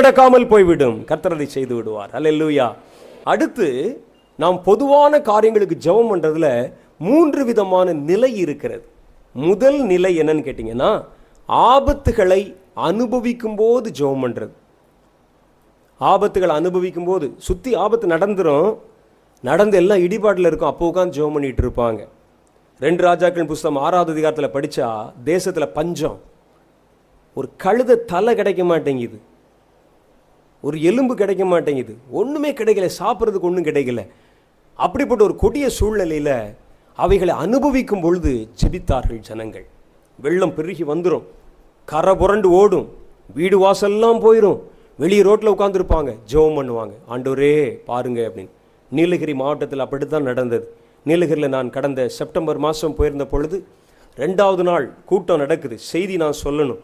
நடக்காமல் போய்விடும். கர்த்தர் அதை செய்து விடுவார். அல்லேலூயா அடுத்து நாம் பொதுவான காரியங்களுக்கு ஜெபம் பண்ணுறதுல மூன்று விதமான நிலை இருக்கிறது. முதல் நிலை என்னன்னு கேட்டிங்கன்னா ஆபத்துகளை அனுபவிக்கும் போது ஜெபம் பண்ணுறது ஆபத்துகளை அனுபவிக்கும் போது சுற்றி ஆபத்து நடந்துரும். நடந்து எல்லாம் இடிபாட்டில் இருக்கும். அப்போ உட்காந்து ஜெபம் பண்ணிட்டு இருப்பாங்க. ரெண்டு ராஜாக்கள் புஸ்தகம் ஆறாவது அதிகாரத்தில் படித்தா தேசத்தில் பஞ்சம். ஒரு கழுத தலை கிடைக்க மாட்டேங்குது. ஒரு எலும்பு கிடைக்க மாட்டேங்குது. ஒன்றுமே கிடைக்கல சாப்பிட்றதுக்கு ஒன்றும் கிடைக்கல. அப்படிப்பட்ட ஒரு கொடிய சூழ்நிலையில் அவைகளை அனுபவிக்கும் பொழுது ஜெபித்தார்கள் ஜனங்கள். வெள்ளம் பெருகி வந்துடும் கரை புரண்டு ஓடும். வீடு வாசல்லாம் போயிடும் வெளியே ரோட்டில் உட்காந்துருப்பாங்க ஜெபம் பண்ணுவாங்க. ஆண்டோரே பாருங்க அப்படின்னு. நீலகிரி மாவட்டத்தில் அப்படித்தான் நடந்தது. நீலகிரியில் நான் கடந்த செப்டம்பர் மாதம் போயிருந்த பொழுது ரெண்டாவது நாள் கூட்டம் நடக்குது. செய்தி நான் சொல்லணும்.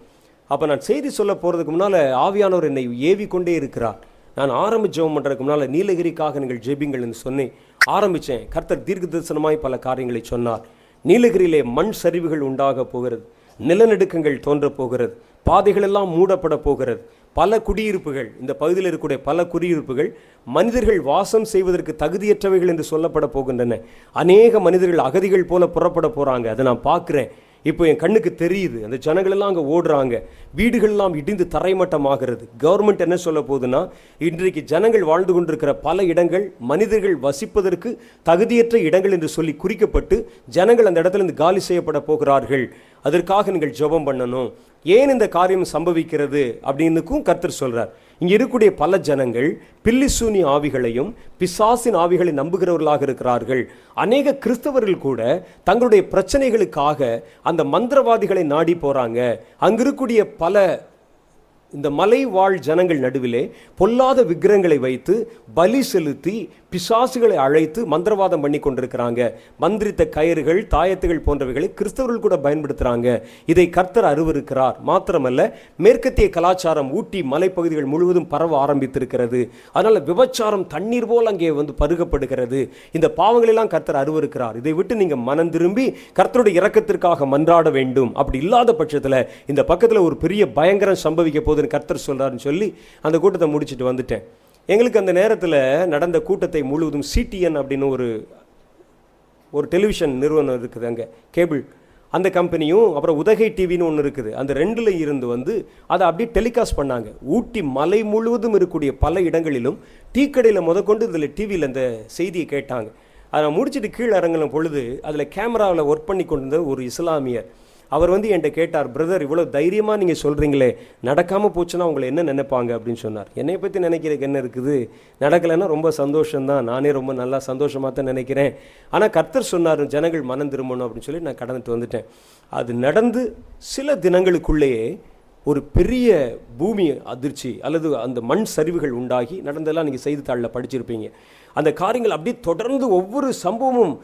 அப்போ நான் செய்தி சொல்ல போகிறதுக்கு முன்னால் ஆவியானவர் என்னை ஏவி கொண்டே இருக்கிறார். நான் ஆரம்ப ஜெபம் பண்ணுறதுக்கு முன்னால் நீலகிரிக்காக நீங்கள் ஜெபிங்கள் என்று சொன்னேன். ஆரம்பித்தேன் கர்த்தர் தீர்க்க தரிசனமாய் பல காரியங்களை சொன்னார். நீலகிரியிலே மண் சரிவுகள் உண்டாக போகிறது. நிலநடுக்கங்கள் தோன்றப் போகிறது. பாதைகளெல்லாம் மூடப்பட போகிறது. பல குடியிருப்புகள் இந்த பகுதியில் இருக்கக்கூடிய பல குடியிருப்புகள் மனிதர்கள் வாசம் செய்வதற்கு தகுதியற்றவைகள் என்று சொல்லப்பட போகின்றன. அநேக மனிதர்கள் அகதிகள் போல புறப்பட போகிறாங்க அதை நான் பார்க்குறேன். இப்போ என் கண்ணுக்கு தெரியுது. அந்த ஜனங்களெல்லாம் அங்கே ஓடுறாங்க. வீடுகள்லாம் இடிந்து தரைமட்டமாகிறது. கவர்மெண்ட் என்ன சொல்ல போகுதுன்னா இன்றைக்கு ஜனங்கள் வாழ்ந்து கொண்டிருக்கிற பல இடங்கள் மனிதர்கள் வசிப்பதற்கு தகுதியற்ற இடங்கள் என்று சொல்லி குறிக்கப்பட்டு ஜனங்கள் அந்த இடத்துல இருந்து காலி செய்யப்பட போகிறார்கள். அதற்காக நீங்கள் ஜெபம் பண்ணணும். ஏன் இந்த காரியம் சம்பவிக்கிறது? அப்படின்னுக்கும் கர்த்தர் சொல்கிறார் இங்கே இருக்கக்கூடிய பல ஜனங்கள் பில்லிசூனி ஆவிகளையும் பிசாசின் ஆவிகளை நம்புகிறவர்களாக இருக்கிறார்கள். அநேக கிறிஸ்தவர்கள் கூட தங்களுடைய பிரச்சனைகளுக்காக அந்த மந்திரவாதிகளை நாடி போகிறாங்க அங்கிருக்கக்கூடிய பல இந்த மலை வாழ் ஜனங்கள் நடுவிலே பொல்லாத விக்கிரங்களை வைத்து பலி செலுத்தி பிசாசுகளை அழைத்து மந்திரவாதம் பண்ணி கொண்டிருக்கிறாங்க. மந்திரித்த கயிறுகள் தாயத்துகள் போன்றவைகளை கிறிஸ்தவர்கள் கூட பயன்படுத்துகிறாங்க இதை கர்த்தர் அருவருக்கிறார். மாத்திரமல்ல மேற்கத்திய கலாச்சாரம் ஊட்டி மலைப்பகுதிகள் முழுவதும் பரவ ஆரம்பித்திருக்கிறது. அதனால் விபச்சாரம் தண்ணீர் போல் அங்கே வந்து பருகப்படுகிறது. இந்த பாவங்களெல்லாம் கர்த்தர் அருவருக்கிறார். இதை விட்டு நீங்கள் மனம் திரும்பி கர்த்தருடைய இறக்கத்திற்காக மன்றாட வேண்டும். அப்படி இல்லாத பட்சத்தில் இந்த பக்கத்தில் ஒரு பெரிய பயங்கரம் சம்பவிக்க போதுன்னு கர்த்தர் சொல்றாருன்னு சொல்லி அந்த கூட்டத்தை முடிச்சிட்டு வந்துட்டேன். எங்களுக்கு அந்த நேரத்தில் நடந்த கூட்டத்தை முழுவதும் சிடிஎன் அப்படின்னு ஒரு ஒரு டெலிவிஷன் நிறுவனம் இருக்குது அங்கே கேபிள். அந்த கம்பெனியும் அப்புறம் உதகை டிவின்னு ஒன்று இருக்குது. அந்த ரெண்டில் இருந்து வந்து அதை அப்படியே டெலிகாஸ்ட் பண்ணாங்க. ஊட்டி மலை முழுவதும் இருக்கக்கூடிய பல இடங்களிலும் டீ கடையில் முதற்கொண்டு இதில் டிவியில் அந்த செய்தியை கேட்டாங்க. அதை முடிச்சுட்டு கீழே இறங்கின பொழுது அதில் கேமராவில் ஒர்க் பண்ணி கொண்டிருந்த ஒரு இஸ்லாமியர் அவர் வந்து என்கிட்ட கேட்டார் பிரதர் இவ்வளோ தைரியமாக நீங்கள் சொல்கிறீங்களே நடக்காமல் போச்சுன்னா உங்களை என்ன நினைப்பாங்க? அப்படின்னு சொன்னார். என்னை பற்றி நினைக்கிறதுக்கு என்ன இருக்குது? நடக்கலைன்னா ரொம்ப சந்தோஷம்தான். நானே ரொம்ப நல்லா சந்தோஷமாக தான் நினைக்கிறேன். ஆனால் கர்த்தர் சொன்னார் ஜனங்கள் மனம் திரும்பணும் அப்படின்னு சொல்லி நான் கடந்துட்டு வந்துட்டேன். அது நடந்து சில தினங்களுக்குள்ளேயே ஒரு பெரிய பூமி அதிர்ச்சி அல்லது அந்த மண் சரிவுகள் உண்டாகி நடந்ததெல்லாம் நீங்கள் செய்தித்தாளில் படிச்சிருப்பீங்க. அந்த காரியங்கள் அப்படியே தொடர்ந்து ஒவ்வொரு சம்பவமும்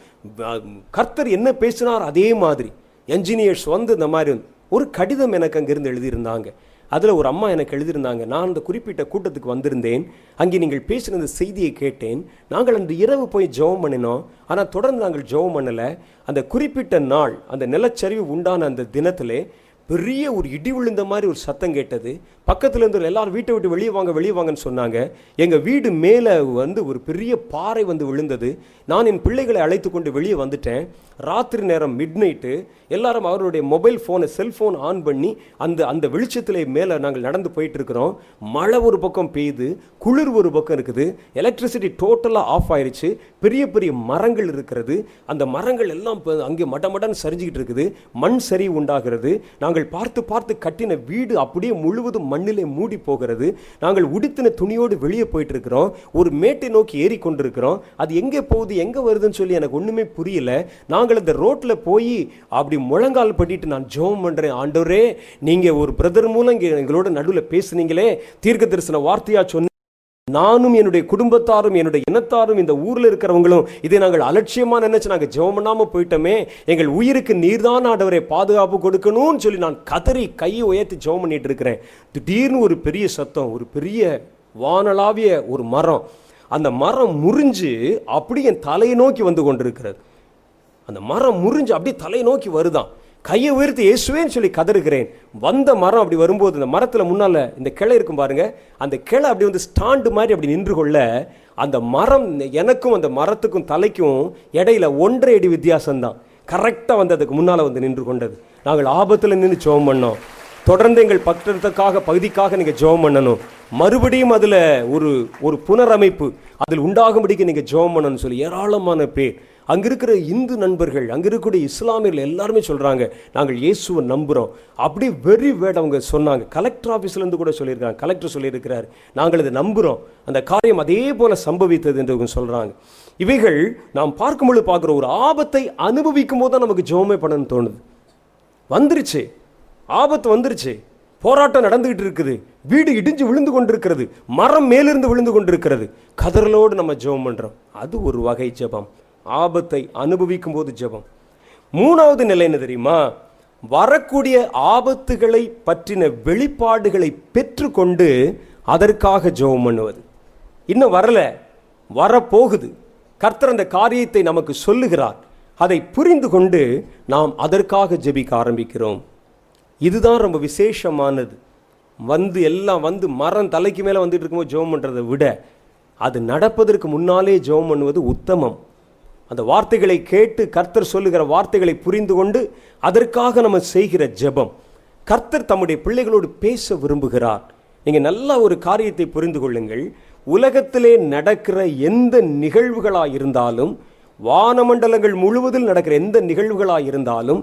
கர்த்தர் என்ன பேசினார் அதே மாதிரி. என்ஜினியர்ஸ் வந்து இந்த மாதிரி ஒரு கடிதம் எனக்கு அங்கேருந்து எழுதியிருந்தாங்க. அதில் ஒரு அம்மா எனக்கு எழுதியிருந்தாங்க நான் அந்த குறிப்பிட்ட கூட்டத்துக்கு வந்திருந்தேன். அங்கே நீங்கள் பேசின அந்த செய்தியை கேட்டேன். நாங்கள் அன்று இரவு போய் ஜெபம் பண்ணினோம். ஆனால் தொடர்ந்து நாங்கள் ஜெபம் பண்ணலை. அந்த குறிப்பிட்ட நாள் அந்த நிலச்சரிவு உண்டான அந்த தினத்திலே பெரிய ஒரு இடி விழுந்த மாதிரி ஒரு சத்தம் கேட்டது. பக்கத்தில் இருந்து எல்லாரும் வீட்டை விட்டு வெளியே வாங்க வெளியே வாங்கன்னு சொன்னாங்க. எங்கள் வீடு மேலே வந்து ஒரு பெரிய பாறை வந்து விழுந்தது. நான் என் பிள்ளைகளை அழைத்து கொண்டு வெளியே வந்துட்டேன். ராத்திரி நேரம் மிட் நைட்டு எல்லாரும் அவருடைய மொபைல் ஃபோனை செல்ஃபோன் ஆன் பண்ணி அந்த அந்த வெளிச்சத்திலே மேலே நாங்கள் நடந்து போயிட்டுருக்குறோம். மழை ஒரு பக்கம் பெய்யுது குளிர் ஒரு பக்கம் இருக்குது எலக்ட்ரிசிட்டி டோட்டலாக ஆஃப் ஆயிடுச்சு பெரிய பெரிய மரங்கள் இருக்கிறது. அந்த மரங்கள் எல்லாம் அங்கே அங்கே மடமடன்னு சரிஞ்சிக்கிட்டு இருக்குது. மண் சரி உண்டாகிறது. நாங்கள் பார்த்து பார்த்து கட்டின வீடு அப்படியே முழுவதும் மண்ணிலே மூடி போகிறது. நாங்கள் உடுத்தின துணியோடு வெளியே போயிட்டு இருக்கிறோம் ஒரு மேட்டை நோக்கி ஏறி கொண்டிருக்கிறோம் அது எங்கே போகுது எங்கே வருதுன்னு சொல்லி எனக்கு ஒன்றுமே புரியல. நாங்கள் அந்த ரோட்டில் போய் அப்படி முழங்கால் பண்ணிட்டு நான் ஜெபம் பண்ணுறேன் ஆண்டவரே நீங்கள் ஒரு பிரதர் மூலம் இங்கே எங்களோட நடுவில் பேசுனீங்களே. தீர்க்க தரிசன வார்த்தையாக சொன்ன நானும் என்னுடைய குடும்பத்தாரும் என்னுடைய இனத்தாரும் இந்த ஊர்ல இருக்கிறவங்களும் இதை நாங்கள் அலட்சியமா நினைச்சு நாங்க ஜெபம் பண்ணாம போயிட்டோமே. எங்கள் உயிருக்கு நீர்தான் ஆண்டவரை பாதுகாப்பு கொடுக்கணும்னு சொல்லி நான் கதறி கையை உயர்த்தி ஜெபம் பண்ணிட்டு இருக்கிறேன். திடீர்னு ஒரு பெரிய சத்தம் ஒரு பெரிய வானளாவிய ஒரு மரம். அந்த மரம் முறிஞ்சு அப்படி என் தலையை நோக்கி வந்து கொண்டிருக்கிறது. அந்த மரம் முறிஞ்சு அப்படியே தலை நோக்கி வருதான். கையை உயர்த்தி இயேசுவேன்னு சொல்லி கதறுகிறேன். வந்த மரம் அப்படி வரும்போது இந்த மரத்தில் முன்னால் இந்த கிளை இருக்கும் பாருங்க அந்த கிளை அப்படி வந்து ஸ்டாண்டு மாதிரி அப்படி நின்று கொள்ள அந்த மரம் எனக்கும் அந்த மரத்துக்கும் தலைக்கும் இடையில ஒன்றரை அடி வித்தியாசம்தான். கரெக்டாக வந்து அதுக்கு முன்னால் வந்து நின்று கொண்டது. நாங்கள் ஆபத்தில் நின்று ஜோம் பண்ணோம். தொடர்ந்து எங்கள் பத்திரத்துக்காக பகுதிக்காக நீங்கள் ஜெபம் பண்ணணும். மறுபடியும் அதில் ஒரு ஒரு புனரமைப்பு அதில் உண்டாகும்படிக்கு நீங்கள் ஜோம் பண்ணணும்னு சொல்லி ஏராளமான பேர். அங்கே இருக்கிற இந்து நண்பர்கள் அங்கே இருக்கக்கூடிய இஸ்லாமியர்கள் எல்லாருமே சொல்கிறாங்க நாங்கள் இயேசுவை நம்புகிறோம் அப்படி வெரி வேட் அவங்க சொன்னாங்க. கலெக்டர் ஆஃபீஸ்லேருந்து கூட சொல்லியிருக்காங்க. கலெக்டர் சொல்லியிருக்கிறார். நாங்கள் இதை நம்புகிறோம் அந்த காரியம் அதே போல் சம்பவித்தது என்று அவங்க சொல்கிறாங்க இவைகள் நாம் பார்க்கும்பொழுது பார்க்குற ஒரு ஆபத்தை அனுபவிக்கும் போது தான் நமக்கு ஜெபமே பண்ணணும்னு தோணுது. வந்துருச்சு. ஆபத்து வந்துருச்சு. போராட்டம் நடந்துகிட்டு இருக்குது. வீடு இடிஞ்சு விழுந்து கொண்டிருக்கிறது. மரம் மேலிருந்து விழுந்து கொண்டிருக்கிறது. கதறலோடு நம்ம ஜெபம் பண்ணுறோம் அது ஒரு வகை ஜெபம். ஆபத்தை அனுபவிக்கும் போது ஜெபம். மூணாவது நிலை என்ன தெரியுமா? வரக்கூடிய ஆபத்துகளை பற்றின வெளிப்பாடுகளை பெற்றுக்கொண்டு அதற்காக ஜெபம் பண்ணுவது. இன்னும் வரல. வரப்போகுது. கர்த்தர் அந்த காரியத்தை நமக்கு சொல்லுகிறார். அதை புரிந்து கொண்டு நாம் அதற்காக ஜெபிக்க ஆரம்பிக்கிறோம். இதுதான் ரொம்ப விசேஷமானது. வந்து எல்லாம் வந்து மரம் தலைக்கு மேலே வந்துட்டு இருக்கும்போது ஜெபம் பண்ணுறதை விட அது நடப்பதற்கு முன்னாலே ஜெபம் பண்ணுவது உத்தமம். அந்த வார்த்தைகளை கேட்டு கர்த்தர் சொல்லுகிற வார்த்தைகளை புரிந்து கொண்டு அதற்காக நம்ம செய்கிற ஜெபம். கர்த்தர் தம்முடைய பிள்ளைகளோடு பேச விரும்புகிறார். நீங்கள் நல்ல ஒரு காரியத்தை புரிந்து கொள்ளுங்கள். உலகத்திலே நடக்கிற எந்த நிகழ்வுகளாக இருந்தாலும் வானமண்டலங்கள் முழுவதில் நடக்கிற எந்த நிகழ்வுகளாக இருந்தாலும்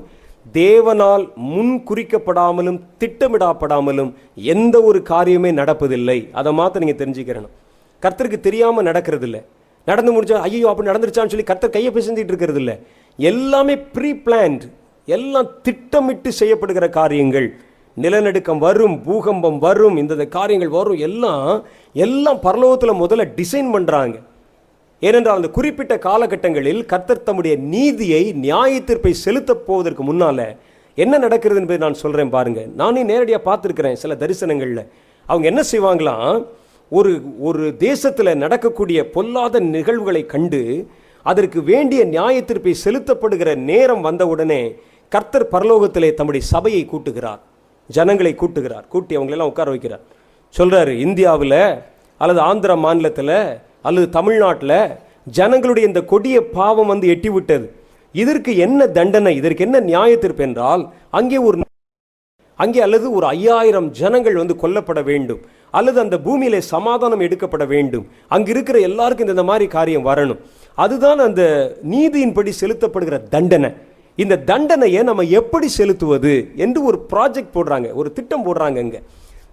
தேவனால் முன் குறிக்கப்படாமலும் திட்டமிடப்படாமலும் எந்த ஒரு காரியமே நடப்பதில்லை. அதை மாத்த நீங்கள் தெரிஞ்சுக்கிறணும். கர்த்தருக்கு தெரியாமல் நடக்கிறதில்லை. நடந்து முடிச்சா ஐயோ அப்படி நடந்துருச்சான்னு சொல்லி கத்த கையை பிசந்திட்டு இருக்கிறது இல்லை எல்லாமே ப்ரீ பிளான்ட் எல்லாம் திட்டமிட்டு செய்யப்படுகிற காரியங்கள். நிலநடுக்கம் வரும் பூகம்பம் வரும் இந்த காரியங்கள் வரும் எல்லாம் எல்லாம் பரலோகத்தில் முதல்ல டிசைன் பண்ணுறாங்க ஏனென்றால் அந்த குறிப்பிட்ட காலகட்டங்களில் கர்த்தர் தம்முடைய நீதியை நியாய தீர்ப்பை செலுத்தப் போவதற்கு முன்னால் என்ன நடக்கிறது என்பதை நான் சொல்கிறேன் பாருங்க. நானே நேரடியாக பார்த்துருக்கிறேன் சில தரிசனங்களில். அவங்க என்ன செய்வாங்களாம்? ஒரு ஒரு தேசத்துல நடக்கக்கூடிய பொல்லாத நிகழ்வுகளை கண்டு அதற்கு வேண்டிய நியாய தீர்ப்பை செலுத்தப்படுகிற நேரம் வந்தவுடனே கர்த்தர் பரலோகத்திலே தம்முடைய சபையை கூட்டுகிறார். ஜனங்களை கூட்டுகிறார். கூட்டி அவங்களெல்லாம் உட்கார வைக்கிறார். சொல்றாரு இந்தியாவில் அல்லது ஆந்திர மாநிலத்தில் அல்லது தமிழ்நாட்டில் ஜனங்களுடைய இந்த கொடிய பாவம் வந்து எட்டி விட்டது இதற்கு என்ன தண்டனை இதற்கு என்ன நியாயத்திற்பு என்றால் அங்கே ஒரு அங்கே அல்லது ஒரு ஐயாயிரம் ஜனங்கள் வந்து கொல்லப்பட வேண்டும். அல்லது அந்த பூமியிலே சமாதானம் எடுக்கப்பட வேண்டும். அங்கே இருக்கிற எல்லாருக்கும் இந்த- இந்த மாதிரி காரியம் வரணும். அதுதான் அந்த நீதியின்படி செலுத்தப்படுகிற தண்டனை. இந்த தண்டனையை நம்ம எப்படி செலுத்துவது என்று ஒரு ப்ராஜெக்ட் போடுறாங்க. ஒரு திட்டம் போடுறாங்க இங்கே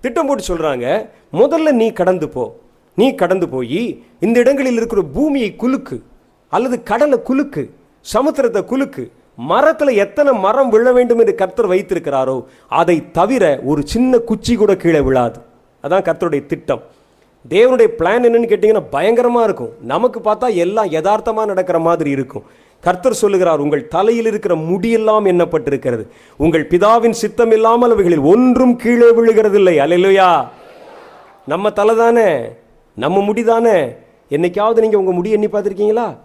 திட்டம் போட்டு சொல்கிறாங்க முதல்ல நீ கடந்து போ. நீ கடந்து போய் இந்த இடங்களில் இருக்கிற பூமியை குலுக்கு. அல்லது கடலை குலுக்கு. சமுத்திரத்தை குலுக்கு. மரத்தில் எத்தனை மரம் விழ வேண்டும் என்று கர்த்தர் வைத்திருக்கிறாரோ அதை தவிர ஒரு சின்ன குச்சி கூட கீழே விழாது. அதான் கர்த்தருடைய திட்டம். தேவனுடைய பிளான் என்னன்னு கேட்டிங்கன்னா பயங்கரமாக இருக்கும். நமக்கு பார்த்தா எல்லாம் யதார்த்தமாக நடக்கிற மாதிரி இருக்கும். கர்த்தர் சொல்லுகிறார் உங்கள் தலையில் இருக்கிற முடியெல்லாம் எண்ணப்பட்டிருக்கிறது. உங்கள் பிதாவின் சித்தம் இல்லாமல் அவைகளில் ஒன்றும் கீழே விழுகிறதில்லை. அல்லேலூயா நம்ம தலை தானே? நம்ம முடி தானே? என்னைக்காவது நீங்கள் உங்கள் முடி எண்ணி பார்த்துருக்கீங்களா?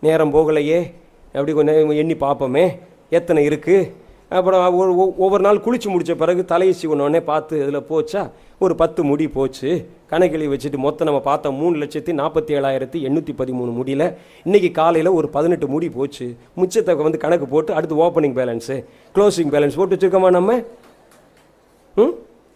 நேரம் போகலையே. அப்படி கொஞ்சம் எண்ணி பார்ப்போமே எத்தனை இருக்குது அப்புறம் ஒரு ஒவ்வொரு நாள் குளித்து முடித்த பிறகு தலையை சீவனோடனே பார்த்து இதில் போச்சா? ஒரு பத்து முடி போச்சு. கணக்கிலி வச்சுட்டு மொத்தம் நம்ம பார்த்தோம் மூணு லட்சத்தி நாற்பத்தி ஏழாயிரத்தி எண்ணூற்றி பதிமூணு முடியல. இன்றைக்கி காலையில் ஒரு பதினெட்டு முடி போச்சு. மிச்சத்தை வந்து கணக்கு போட்டு அடுத்து ஓப்பனிங் பேலன்ஸு க்ளோசிங் பேலன்ஸ் போட்டு வச்சுருக்கோமா நம்ம? ம்?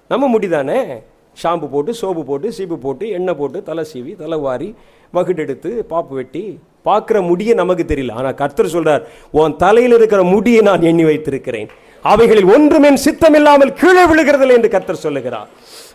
நம்ம முடிதானே? ஷாம்பு போட்டு சோப்பு போட்டு சீப்பு போட்டு எண்ணெய் போட்டு தலை சீவி தலை வாரி வகுட்டெடுத்து பாப்பு வெட்டி பார்க்குற முடியை நமக்கு தெரியல. ஆனால் கர்த்தர் சொல்கிறார் உன் தலையில் இருக்கிற முடியை நான் எண்ணி வைத்திருக்கிறேன். அவைகளில் ஒன்றுமே சித்தம் இல்லாமல் கீழே விழுகிறதில்லை என்று கர்த்தர் சொல்லுகிறார்.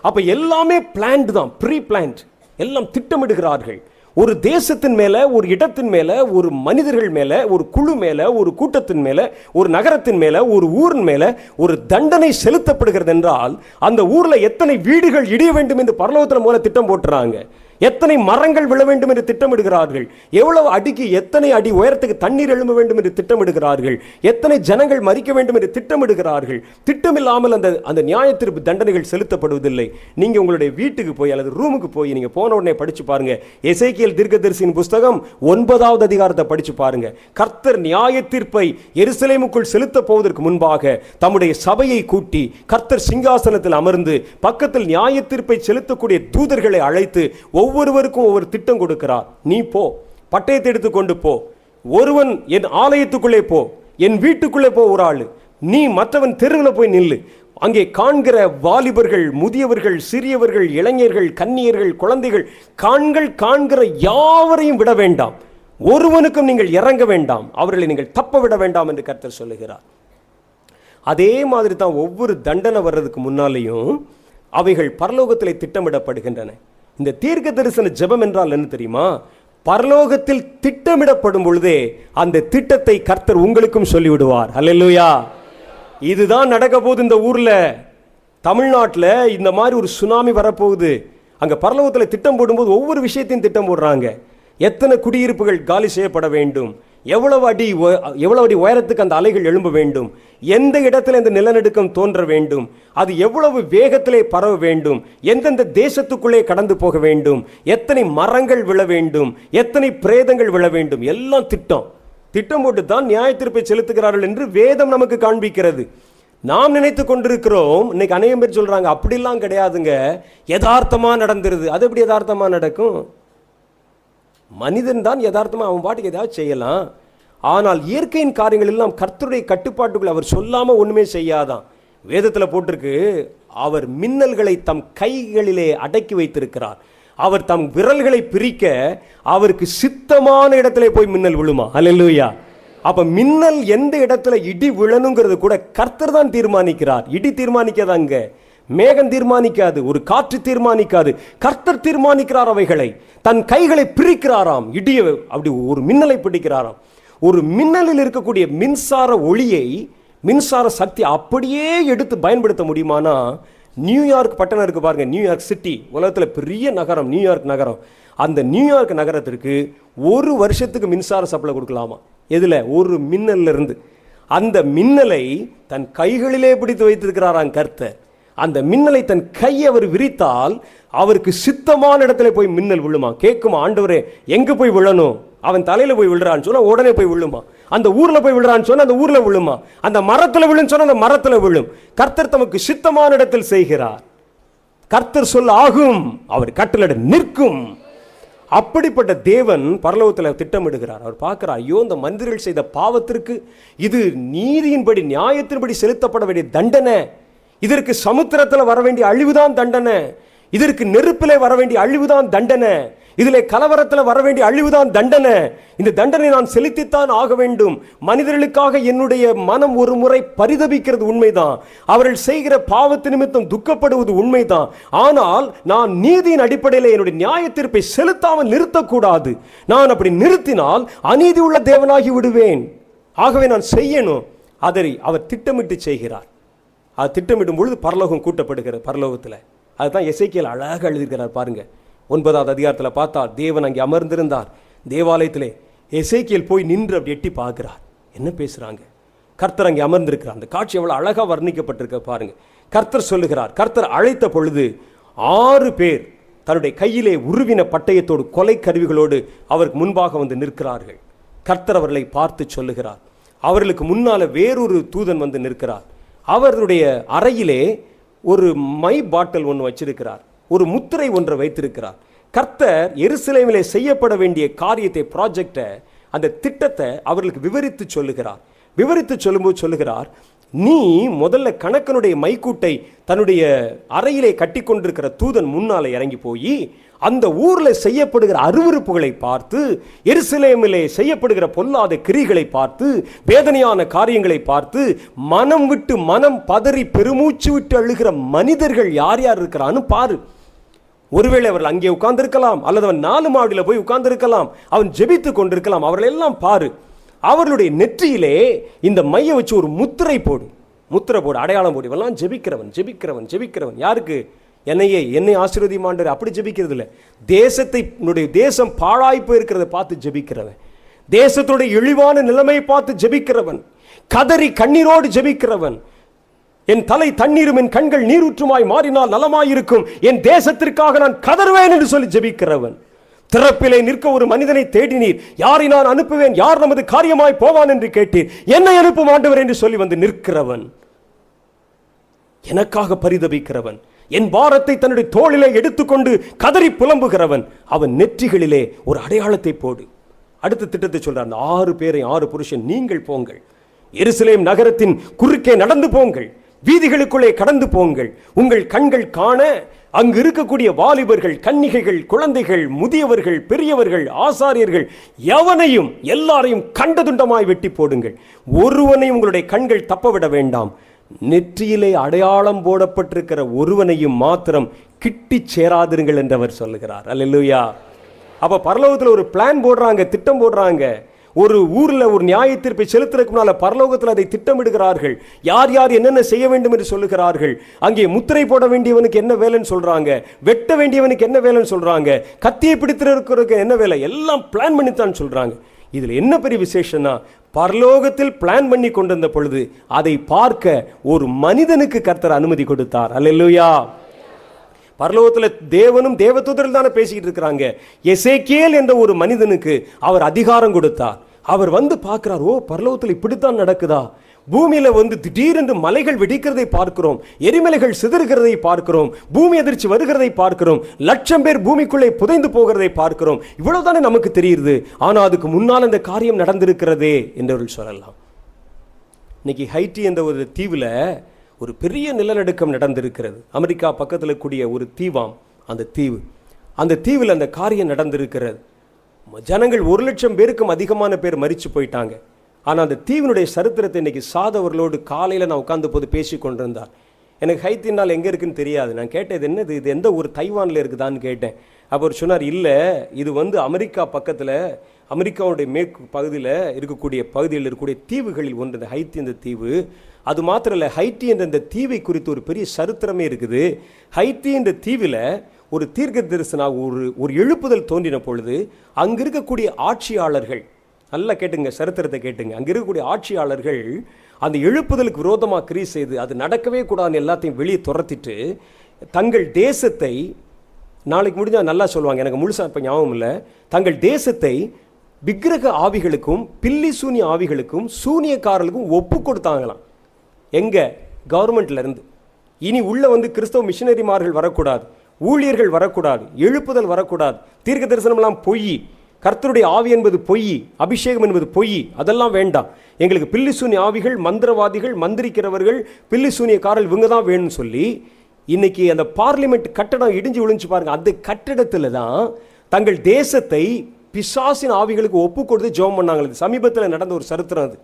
அப்போ எல்லாமே பிளான்ட் தான் ப்ரீ பிளான்ட் எல்லாம் திட்டமிடுகிறார்கள். ஒரு தேசத்தின் மேல ஒரு இடத்தின் மேல ஒரு மனிதர்கள் மேல ஒரு குழு மேல ஒரு கூட்டத்தின் மேல ஒரு நகரத்தின் மேல ஒரு ஊரின் மேல ஒரு தண்டனை செலுத்தப்படுகிறது என்றால் அந்த ஊர்ல எத்தனை வீடுகள் இடிய வேண்டும் என்று பரலோகத்தின் மூலம் திட்டம் போட்டுறாங்க. எத்தனை மரங்கள் விழ வேண்டும் என்று திட்டமிடுகிறார்கள்? எவ்வளவு அடிக்கு எத்தனை அடி உயரத்துக்கு தண்ணீர் எழும்ப வேண்டும் என்று திட்டமிடுகிறார்கள்? எத்தனை ஜனங்கள் மறிக்க வேண்டும் என்று திட்டமிடுகிறார்கள்? திட்டமில்லாமல் அந்த அந்த நியாய தீர்ப்பு தண்டனைகள் செலுத்தப்படுவதில்லை. நீங்க உங்களுடைய வீட்டுக்கு போய் அல்லது ரூமுக்கு போய் நீங்க போன உடனே படிச்சு பாருங்க. எசைக்கியல் தீர்க்கதரிசியின் புஸ்தகம் ஒன்பதாவது அதிகாரத்தை படிச்சு பாருங்க. கர்த்தர் நியாய தீர்ப்பை எருசலேமுக்குள் செலுத்த போவதற்கு முன்பாக தம்முடைய சபையை கூட்டி கர்த்தர் சிங்காசனத்தில் அமர்ந்து பக்கத்தில் நியாய தீர்ப்பை செலுத்தக்கூடிய தூதர்களை அழைத்து ஒவ்வொருவருக்கும் ஒவ்வொரு திட்டம் கொடுக்கிறார். நீ போ பட்டயத்தை எடுத்துக்கொண்டு போ. ஒருவன் என் ஆலயத்துக்குள்ளே போ என் வீட்டுக்குள்ளே போ ஒரு ஆள். நீ மற்றவன் தெருவில் போய் நில்லு. அங்கே காண்கிற வாலிபர்கள் முதியவர்கள் சிறியவர்கள் இளைஞர்கள் கன்னியர்கள் குழந்தைகள் காண்கள் காண்கிற யாவரையும் விட வேண்டாம். ஒருவனுக்கும் நீங்கள் இறங்க வேண்டாம். அவர்களை நீங்கள் தப்ப விட வேண்டாம் என்று கருத்தர் சொல்லுகிறார். அதே மாதிரி தான் ஒவ்வொரு தண்டனை வர்றதுக்கு முன்னாலேயும் அவைகள் பரலோகத்திலே திட்டமிடப்படுகின்றன. இந்த தீர்க்க தரிசன ஜெபம் என்றால் என்ன தெரியுமா? பரலோகத்தில் திட்டமிடப்படும் பொழுதே அந்த திட்டத்தை கர்த்தர் உங்களுக்கும் சொல்லிவிடுவார். அல்லா இதுதான் நடக்க போகுது இந்த ஊர்ல. தமிழ்நாட்டில் இந்த மாதிரி ஒரு சுனாமி வரப்போகுது. அங்கே பரலோகத்தில் திட்டம் போடும்போது ஒவ்வொரு விஷயத்தையும் திட்டம் போடுறாங்க. எத்தனை குடியிருப்புகள் காலி செய்யப்பட வேண்டும்? எவ்வளவு அடி எவ்வளவு அடி உயரத்துக்கு அந்த அலைகள் எழும்ப வேண்டும்? எந்த இடத்துல இந்த நிலநடுக்கம் தோன்ற வேண்டும்? அது எவ்வளவு வேகத்திலே பரவ வேண்டும்? எந்தெந்த தேசத்துக்குள்ளே கடந்து போக வேண்டும்? எத்தனை மரங்கள் விழ வேண்டும்? எத்தனை பிரேதங்கள் விழ வேண்டும்? எல்லாம் திட்டம். திட்டம் போட்டு தான் நியாய செலுத்துகிறார்கள் என்று வேதம் நமக்கு காண்பிக்கிறது. நாம் நினைத்து கொண்டிருக்கிறோம் இன்னைக்கு அநேகம் பேர் சொல்றாங்க அப்படிலாம் கிடையாதுங்க. யதார்த்தமா நடந்துருது. அது எப்படி யதார்த்தமா நடக்கும்? மனிதன் தான் யதார்த்தமாக அவன் பாட்டுக்கு ஏதாவது செய்யலாம். ஆனால் இயற்கையின் காரியங்கள் எல்லாம் கர்த்தருடைய கட்டுப்பாட்டுக்குள் அவர் சொல்லாமல் ஒன்றுமே செய்யாதான். வேதத்தில் போட்டிருக்கு அவர் மின்னல்களை தம் கைகளிலே அடக்கி வைத்திருக்கிறார். அவர் தம் விரல்களை பிரிக்க அவருக்கு சித்தமான இடத்துல போய் மின்னல் விழுமா? அல்லேலூயா அப்ப மின்னல் எந்த இடத்துல இடி விழணுங்கிறது கூட கர்த்தர் தான் தீர்மானிக்கிறார். இடி தீர்மானிக்காதாங்க மேகம் தீர்மானிக்காது ஒரு காற்று தீர்மானிக்காது. கர்த்தர் தீர்மானிக்கிறார் அவைகளை. தன் கைகளை பிரிக்கிறாராம். இடிய அப்படி ஒரு மின்னலை பிடிக்கிறாராம். ஒரு மின்னலில் இருக்கக்கூடிய மின்சார ஒளியை மின்சார சக்தி அப்படியே எடுத்து பயன்படுத்த முடியுமானா? நியூயார்க் பட்டணம் இருக்கு பாருங்க. New York city. உலகத்தில் பெரிய நகரம் நியூயார்க் நகரம். அந்த நியூயார்க் நகரத்திற்கு ஒரு வருஷத்துக்கு மின்சார சப்ளை கொடுக்கலாமா? எதில்? ஒரு மின்னல்ல இருந்து. அந்த மின்னலை தன் கைகளிலே பிடித்து வைத்திருக்கிறாராம் கர்த்தர். அந்த மின்னலை தன் கையை அவர் விரித்தால் அவருக்கு சித்தமான இடத்துல போய் மின்னல் விழுமா? கேட்குமா ஆண்டவரே எங்க போய் விழணும்? அவன் தலையில போய் விழுறான்னு சொன்னா உடனே போய் விழுமா? அந்த ஊர்ல போய் விழுறான்னு சொன்னா அந்த ஊர்ல விழுமா? அந்த மரத்துல விழுன்னு சொன்னா அந்த மரத்துல விழும். கர்த்தர் தமக்கு சித்தமான இடத்தில் செய்கிறார். கர்த்தர் சொல்ல ஆகும். அவர் கட்டளட நிற்கும். அப்படிப்பட்ட தேவன் பரலோகத்தில் திட்டமிடுகிறார். அவர் பார்க்கிறார் ஐயோ இந்த மனிதர்கள் செய்த பாவத்திற்கு இது நீதியின்படி நியாயத்தின்படி செலுத்தப்பட வேண்டிய தண்டனை. இதற்கு சமுத்திரத்தில் வர வேண்டிய அழிவுதான் தண்டனை. இதற்கு நெருப்பிலே வர வேண்டிய அழிவுதான் தண்டனை. இதிலே கலவரத்தில் வர வேண்டிய அழிவுதான் தண்டனை. இந்த தண்டனை நான் செலுத்தித்தான் ஆக வேண்டும். மனிதர்களுக்காக என்னுடைய மனம் ஒரு முறை பரிதபிக்கிறது உண்மைதான். அவர்கள் செய்கிற பாவத்து நிமித்தம் துக்கப்படுவது உண்மைதான். ஆனால் நான் நீதியின் அடிப்படையில் என்னுடைய நியாய தீர்ப்பை செலுத்தாமல் நிறுத்தக்கூடாது. நான் அப்படி நிறுத்தினால் அநீதி உள்ள தேவனாகி விடுவேன். ஆகவே நான் செய்யணும். அதை அவர் திட்டமிட்டு செய்கிறார். அது திட்டமிடும் பொழுது பரலோகம் கூட்டப்படுகிறது பரலோகத்தில். அதுதான் எசேக்கியேல் அழகாக எழுதியிருக்கிறார் பாருங்க. ஒன்பதாவது அதிகாரத்தில் பார்த்தா தேவன் அங்கே அமர்ந்திருந்தார். தேவாலயத்திலே எசேக்கியேல் போய் நின்று அப்படி எட்டி பார்க்குறார். என்ன பேசுகிறாங்க கர்த்தர் அங்கே அமர்ந்திருக்கிறார். அந்த காட்சி எவ்வளோ அழகாக வர்ணிக்கப்பட்டிருக்க பாருங்க. கர்த்தர் சொல்லுகிறார் கர்த்தர் அழைத்த பொழுது ஆறு பேர் தன்னுடைய கையிலே உருவின பட்டயத்தோடு கொலை கருவிகளோடு அவருக்கு முன்பாக வந்து நிற்கிறார்கள். கர்த்தர் அவர்களை பார்த்து சொல்லுகிறார். அவர்களுக்கு முன்னால் வேறொரு தூதன் வந்து நிற்கிறார். அவருடைய அறையிலே ஒரு மை பாட்டில் ஒன்று வச்சிருக்கிறார். ஒரு முத்திரை ஒன்றை வைத்திருக்கிறார். கர்த்தர் எருசலேமிலே செய்யப்பட வேண்டிய காரியத்தை ப்ராஜெக்டை அந்த திட்டத்தை அவர்களுக்கு விவரித்து சொல்லுகிறார். விவரித்து சொல்லும்போது சொல்லுகிறார் நீ முதல்ல கணக்கனுடைய மைக்கூட்டை தன்னுடைய அறையிலே கட்டி கொண்டிருக்கிற தூதன் முன்னாலே இறங்கி போய் அந்த ஊரில் செய்யப்படுகிற அருவருப்புகளை பார்த்து எருசலேமிலே செய்யப்படுகிற பொல்லாத கிரிகளை பார்த்து வேதனையான காரியங்களை பார்த்து மனம் விட்டு மனம் பதறி பெருமூச்சு விட்டு அழுகிற மனிதர்கள் யார் யார் இருக்கிறான்னு பாரு. ஒருவேளை அவர்கள் அங்கே உட்கார்ந்திருக்கலாம் அல்லது அவன் நாலு மாடியில் போய் உட்கார்ந்திருக்கலாம் அவன் ஜெபித்து கொண்டிருக்கலாம் அவர்கள் எல்லாம் பாரு. அவர்களுடைய நெற்றியிலே இந்த மைய வச்சு ஒரு முத்திரை போடு. முத்திரை போடு அடையாளம் போடு. இவெல்லாம் ஜெபிக்கிறவன் ஜெபிக்கிறவன் ஜெபிக்கிறவன். யாருக்கு? என்னையே என்னை ஆசீர்வதிமாண்டர் அப்படி ஜெபிக்கிறது இல்லை தேசத்தை உன்னுடைய தேசம் பாழாய் போயிருக்கிறத பார்த்து ஜெபிக்கிறவன். தேசத்துடைய இழிவான நிலைமையை பார்த்து ஜெபிக்கிறவன். கதறி கண்ணீரோடு ஜெபிக்கிறவன். என் தலை தண்ணீரும் என் கண்கள் நீரூற்றுமாய் மாறினால் நலமாயிருக்கும். என் தேசத்திற்காக நான் கதறுவேன் என்று சொல்லி ஜெபிக்கிறவன். திறப்பிலே நிற்க ஒரு மனிதனை தேடினீர். யாரை நான் அனுப்புவேன்? யார் நமது காரியமாய் போவான் என்று கேட்டீர். என்னை அனுப்பும் ஆண்டவர் என்று சொல்லி வந்து நிற்கிறவன். எனக்காக பரிதபிக்கிறவன். என் பாரத்தை தன்னுடைய தோளிலே எடுத்துக்கொண்டு கதறி புலம்புகிறவன் அவன் நெற்றிகளிலே ஒரு அடையாளத்தை போடு. அடுத்த திட்டத்தை சொல்றார் அந்த ஆறு பேரை ஆறு புருஷன் நீங்கள் போங்கள். எருசலேம் நகரத்தின் குறுக்கே நடந்து போங்கள். வீதிகளுக்குள்ளே கடந்து போங்கள். உங்கள் கண்கள் காண அங்கு இருக்கக்கூடிய வாலிபர்கள் கன்னிகைகள் குழந்தைகள் முதியவர்கள் பெரியவர்கள் ஆசாரியர்கள் எவனையும் எல்லாரையும் கண்டதுண்டமாய் வெட்டி போடுங்கள். ஒருவனையும் உங்களுடைய கண்கள் தப்பவிட வேண்டாம். நெற்றியிலே அடையாளம் போடப்பட்டிருக்கிற ஒருவனையும் மாத்திரம் கிட்டி சேராதிருங்கள் என்று அவர் சொல்லுகிறார். அல்லா அப்போ பரலோகத்தில் ஒரு பிளான் போடுறாங்க திட்டம் போடுறாங்க. ஒரு ஊரில் ஒரு நியாய தீர்ப்பை செலுத்துறதுக்கு முன்னால பரலோகத்தில் அதை திட்டமிடுகிறார்கள். யார் யார் என்னென்ன செய்ய வேண்டும் என்று சொல்லுகிறார்கள். அங்கே முத்திரை போட வேண்டியவனுக்கு என்ன வேலைன்னு சொல்றாங்க. வெட்ட வேண்டியவனுக்கு என்ன வேலைன்னு சொல்றாங்க. கத்தியை பிடித்திருக்கிறதுக்கு என்ன வேலை? எல்லாம் பிளான் பண்ணித்தான் சொல்றாங்க. இதில் என்ன பெரிய விசேஷம்னா பரலோகத்தில் பிளான் பண்ணி கொண்டிருந்த பொழுது அதை பார்க்க ஒரு மனிதனுக்கு கர்த்தர் அனுமதி கொடுத்தார். அல்லா பரலோகத்தில் தேவனும் தேவதூதர்கள் தானே பேசிக்கிட்டு இருக்கிறாங்க. எசேக்கியல் என்ற ஒரு மனிதனுக்கு அவர் அதிகாரம் கொடுத்தார். அவர் வந்து பார்க்குறார் ஓ பரலோகத்தில் இப்படித்தான் நடக்குதா? பூமியில வந்து திடீரென்று மலைகள் வெடிக்கிறதை பார்க்கிறோம் எரிமலைகள் சிதறுகிறதை பார்க்கிறோம் பூமி அதிர்ச்சி வருகிறதை பார்க்கிறோம் லட்சம் பேர் பூமிக்குள்ளே புதைந்து போகிறதை பார்க்கிறோம். இவ்வளவுதானே நமக்கு தெரியுது. ஆனா அதுக்கு முன்னால் அந்த காரியம் நடந்திருக்கிறதே என்று சொல்லலாம். இன்னைக்கு ஹைட்டி என்ற ஒரு தீவில் ஒரு பெரிய நிலநடுக்கம் நடந்திருக்கிறது. அமெரிக்கா பக்கத்தில் கூடிய ஒரு தீவாம் அந்த தீவு. அந்த தீவில் அந்த காரியம் நடந்திருக்கிறது. ஜனங்கள் ஒரு லட்சம் பேருக்கும் அதிகமான பேர் மறித்து போயிட்டாங்க. ஆனால் அந்த தீவினுடைய சரித்திரத்தை இன்னைக்கு சாதவர்களோடு காலையில் நான் உட்காந்து போது பேசி கொண்டிருந்தார். எனக்கு ஹைத்தினால் எங்கே இருக்குன்னு தெரியாது. நான் கேட்டது என்னது? இது எந்த ஒரு தைவானில் இருக்குதான்னு கேட்டேன். அப்போ அவர் சொன்னார் இல்லை இது வந்து அமெரிக்கா பக்கத்தில் அமெரிக்காவுடைய மேற்கு பகுதியில் இருக்கக்கூடிய பகுதியில் இருக்கக்கூடிய தீவுகளில் ஒன்று இந்த ஹைத்தி இந்த தீவு. அது மாத்திரம் இல்லை ஹைட்டி என்ற இந்த தீவை குறித்து ஒரு பெரிய சரித்திரமே இருக்குது. ஹைத்தி என்ற தீவில் ஒரு தீர்க்க தரிசனாக ஒரு ஒரு எழுப்புதல் தோன்றின பொழுது அங்க இருக்கக்கூடிய ஆட்சியாளர்கள் நல்லா கேட்டுங்க சரித்திரத்தை கேட்டுங்க. அங்கே இருக்கக்கூடிய ஆட்சியாளர்கள் அந்த எழுப்புதலுக்கு விரோதமாக கிரி செய்து அது நடக்கவே கூடாதுன்னு எல்லாத்தையும் வெளியே துரத்திட்டு தங்கள் தேசத்தை நாளைக்கு முடிஞ்சால் நல்லா சொல்லுவாங்க எனக்கு முழுசாக இப்போ ஞாபகம் இல்லை. தங்கள் தேசத்தை விக்கிரக ஆவிகளுக்கும் பில்லி சூனிய ஆவிகளுக்கும் சூனியக்காரர்களுக்கும் ஒப்பு கொடுத்தாங்களாம். எங்கே? கவர்மெண்ட்லேருந்து இனி உள்ளே வந்து கிறிஸ்தவ மிஷினரிமார்கள் வரக்கூடாது ஊழியர்கள் வரக்கூடாது எழுப்புதல் வரக்கூடாது தீர்க்க தரிசனம்லாம் பொய். கர்த்தருடைய ஆவி என்பது பொய் அபிஷேகம் என்பது பொய் அதெல்லாம் வேண்டாம். எங்களுக்கு பில்லிசூனிய ஆவிகள் மந்திரவாதிகள் மந்திரிக்கிறவர்கள் பில்லிசூனியக்காரர்கள் இவங்க தான் வேணும்னு சொல்லி இன்னைக்கு அந்த பார்லிமெண்ட் கட்டடம் இடிஞ்சு விழுந்து பாருங்க. அந்த கட்டடத்தில் தான் தங்கள் தேசத்தை பிசாசின் ஆவிகளுக்கு ஒப்பு கொடுத்து ஜோம் பண்ணாங்க சமீபத்தில் நடந்த ஒரு சரித்திரம் அது.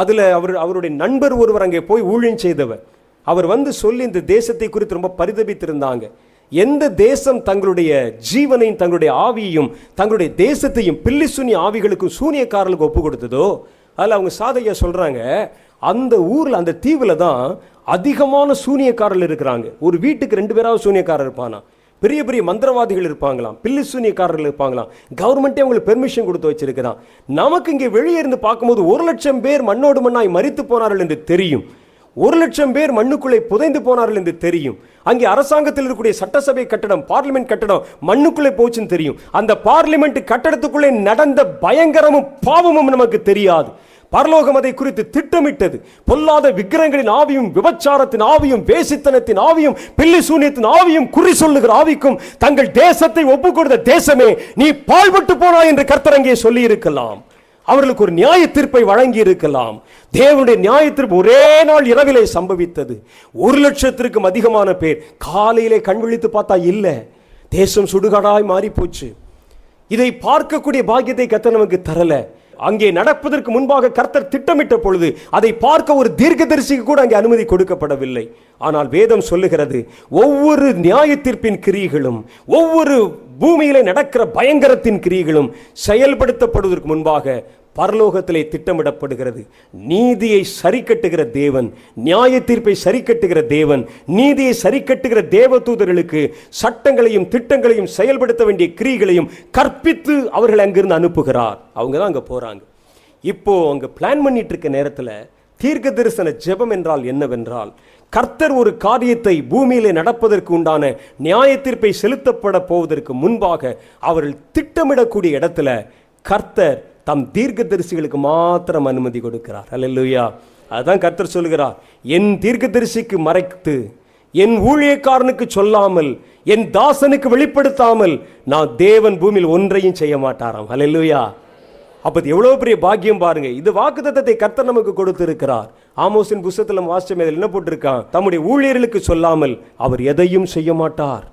அதில் அவர் அவருடைய நண்பர் ஒருவர் அங்கே போய் ஊழியம் செய்தவர். அவர் வந்து சொல்லி இந்த தேசத்தை குறித்து ரொம்ப பரிதபித்திருந்தாங்க. எந்த தேசம் தங்களுடைய ஜீவனையும் தங்களுடைய ஆவியையும் தங்களுடைய தேசத்தையும் பில்லி சூனிய ஆவிகளுக்கும் சூனியக்காரர்களுக்கு ஒப்பு கொடுத்ததோ அதில் அவங்க சாதையா சொல்கிறாங்க அந்த ஊரில் அந்த தீவில் தான் அதிகமான சூனியக்காரர்கள் இருக்கிறாங்க. ஒரு வீட்டுக்கு ரெண்டு பேராவது சூனியக்காரர் இருப்பானா? பெரிய பெரிய மந்திரவாதிகள் இருப்பாங்களாம் பில்லி சூனியக்காரர்கள் இருப்பாங்களாம் கவர்மெண்ட்டே அவங்களுக்கு பெர்மிஷன் கொடுத்து வச்சிருக்கிறான் நமக்கு இங்கே வெளியே இருந்து பார்க்கும்போது ஒரு லட்சம் பேர் மண்ணோடு மண்ணாய் மறித்து போனார்கள் என்று தெரியும். ஒரு லட்சம் பேர் மண்ணுக்குள்ளே புதைந்து போனார்கள் என்று தெரியும். அங்கே அரசாங்கத்தில் இருக்கக்கூடிய சட்டசபை கட்டடம் பார்லிமெண்ட் கட்டடம் மண்ணுக்குள்ளே போச்சுன்னு தெரியும். அந்த பார்லிமெண்ட் கட்டடத்துக்குள்ளே நடந்த பயங்கரமும் பாவமும் நமக்கு தெரியாது. பரலோகம் அதை குறித்து திட்டமிட்டது. பொல்லாத விக்கிரங்களின் ஆவியும் விபச்சாரத்தின் ஆவியும் வேசித்தனத்தின் ஆவியும் பில்லி சூனியத்தின் ஆவியும் குறி சொல்லுகிற ஆவிக்கும் தங்கள் தேசத்தை ஒப்பு கொடுத்த தேசமே நீ பாழ்பட்டு போனாய் என்று கர்த்தரங்கே சொல்லி இருக்கலாம் அவர்களுக்கு ஒரு நியாய தீர்ப்பை வழங்கி இருக்கலாம் தேவனுடைய நியாய தீர்ப்பு ஒரே நாள் இரவிலே சம்பவித்தது. ஒரு லட்சத்திற்கும் அதிகமான பேர் காலையிலே கண் விழித்து பார்த்தா இல்லை. தேசம் சுடுகாடாய் மாறி போச்சு இதை பார்க்கக்கூடிய பாக்கியத்தை கத்த நமக்கு தரல. அங்கே நடப்பதற்கு முன்பாக கர்த்தர் திட்டமிட்ட பொழுது அதை பார்க்க ஒரு தீர்க்கதரிசிக்கு கூட அங்கே அனுமதி கொடுக்கப்படவில்லை. ஆனால் வேதம் சொல்லுகிறது ஒவ்வொரு நியாய தீர்ப்பின் கிரியைகளும் ஒவ்வொரு பூமியிலே நடக்கிற பயங்கரத்தின் கிரியைகளும் செயல்படுத்தப்படுவதற்கு முன்பாக பரலோகத்திலே திட்டமிடப்படுகிறது. நீதியை சரிக்கட்டுகிற தேவன் நியாய தீர்ப்பை சரிக்கட்டுகிற தேவன் நீதியை சரிக்கட்டுகிற தேவதூதர்களுக்கு சட்டங்களையும் திட்டங்களையும் செயல்படுத்த வேண்டிய கிரிகளையும் கற்பித்து அவர்கள் அங்கிருந்து அனுப்புகிறார். அவங்க தான் அங்கே போகிறாங்க இப்போ அங்கே பிளான் பண்ணிட்டு இருக்க நேரத்தில் தீர்க்க தரிசன ஜெபம் என்றால் என்னவென்றால் கர்த்தர் ஒரு காரியத்தை பூமியிலே நடப்பதற்கு உண்டான நியாய தீர்ப்பை செலுத்தப்பட போவதற்கு முன்பாக அவர்கள் திட்டமிடக்கூடிய இடத்துல கர்த்தர் தம் தீர்க்க தரிசிகளுக்கு மாத்திரம் அனுமதி கொடுக்கிறார். அல்லேலூயா அதான் கர்த்தர் சொல்கிறார் என் தீர்க்க தரிசிக்கு மறைத்து என் ஊழியக்காரனுக்கு சொல்லாமல் என் தாசனுக்கு வெளிப்படுத்தாமல் நான் தேவன் பூமியில் ஒன்றையும் செய்ய மாட்டாராம். அல்லேலூயா அப்ப எவ்வளோ பெரிய பாக்கியம் பாருங்க. இது வாக்குத்தத்தத்தை கர்த்தர் நமக்கு கொடுத்திருக்கிறார். ஆமோசின் புஸ்தத்தில் வாசிச்சம் இதில் என்ன போட்டிருக்கான்? தம்முடைய ஊழியர்களுக்கு சொல்லாமல் அவர் எதையும் செய்ய மாட்டார்.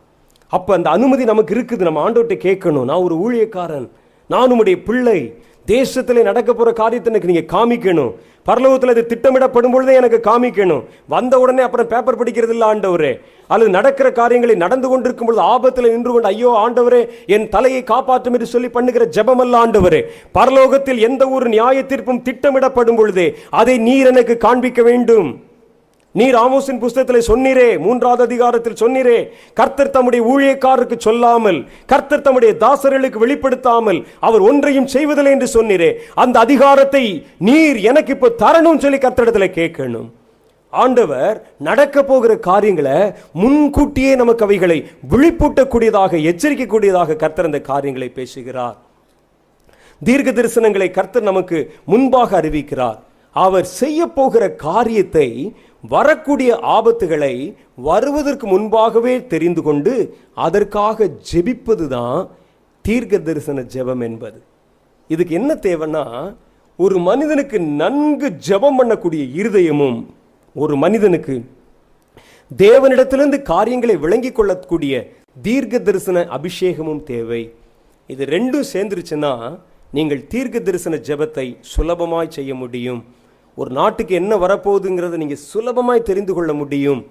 அப்போ அந்த அனுமதி நமக்கு இருக்குது. நம்ம ஆண்டோட்டை கேட்கணும். நான் ஒரு ஊழியக்காரன். நான் உம்முடைய பிள்ளை. தேசத்தில் நடக்க போகிற காரியத்தை எனக்கு நீங்கள் காமிக்கணும். பரலோகத்தில் அது திட்டமிடப்படும் பொழுதே எனக்கு காமிக்கணும். வந்த உடனே அப்புறம் பேப்பர் படிக்கிறது இல்லை ஆண்டவரே. அல்லது நடக்கிற காரியங்களை நடந்து கொண்டிருக்கும் பொழுது ஆபத்தில் நின்று கொண்டு ஐயோ ஆண்டவரே என் தலையை காப்பாற்றும் என்று சொல்லி பண்ணுகிற ஜெபமல்ல ஆண்டவரே. பரலோகத்தில் எந்த ஒரு நியாய தீர்ப்பும் திட்டமிடப்படும் பொழுதே அதை நீர் எனக்கு காண்பிக்க வேண்டும். நீர் ஆமோசின் புஸ்தகத்தில் சொன்னீரே மூன்றாவது அதிகாரத்தில் சொன்னீரே கர்த்தர் தம்முடைய ஊழியக்காரருக்கு சொல்லாமல் கர்த்தர் தம்முடைய தாசர்களுக்கு வெளிப்படுத்தாமல் அவர் ஒன்றையும் செய்வதில்லை என்று சொன்னீரே அந்த அதிகாரத்தை நீர் எனக்கு இப்போ தரணும் சொல்லி கர்த்தரிடத்தில் கேட்கணும். ஆண்டவர் நடக்க போகிற காரியங்களை முன்கூட்டியே நமக்கு அவைகளை விழிப்பூட்டக்கூடியதாக எச்சரிக்கக்கூடியதாக கர்த்தர் அந்த காரியங்களை பேசுகிறார். தீர்க்க தரிசனங்களை கர்த்தர் நமக்கு முன்பாக அறிவிக்கிறார். அவர் செய்ய போகிற காரியத்தை வரக்கூடிய ஆபத்துகளை வருவதற்கு முன்பாகவே தெரிந்து கொண்டு அதற்காக ஜெபிப்பது தான் தீர்க்க தரிசன ஜெபம் என்பது. இதுக்கு என்ன தேவைன்னா ஒரு மனிதனுக்கு நன்கு ஜெபம் பண்ணக்கூடிய இருதயமும் ஒரு மனிதனுக்கு தேவனிடத்திலிருந்து காரியங்களை விளங்கிக் கொள்ளக்கூடிய தீர்க்க தரிசன அபிஷேகமும் தேவை. இது ரெண்டும் சேர்ந்துருச்சுன்னா நீங்கள் தீர்க்க தரிசன ஜெபத்தை சுலபமாய் செய்ய முடியும். ஒரு நாட்டுக்கு என்ன வரப்போகுதுங்கிறத நீங்கள் சுலபமாய் தெரிந்து கொள்ள முடியும்.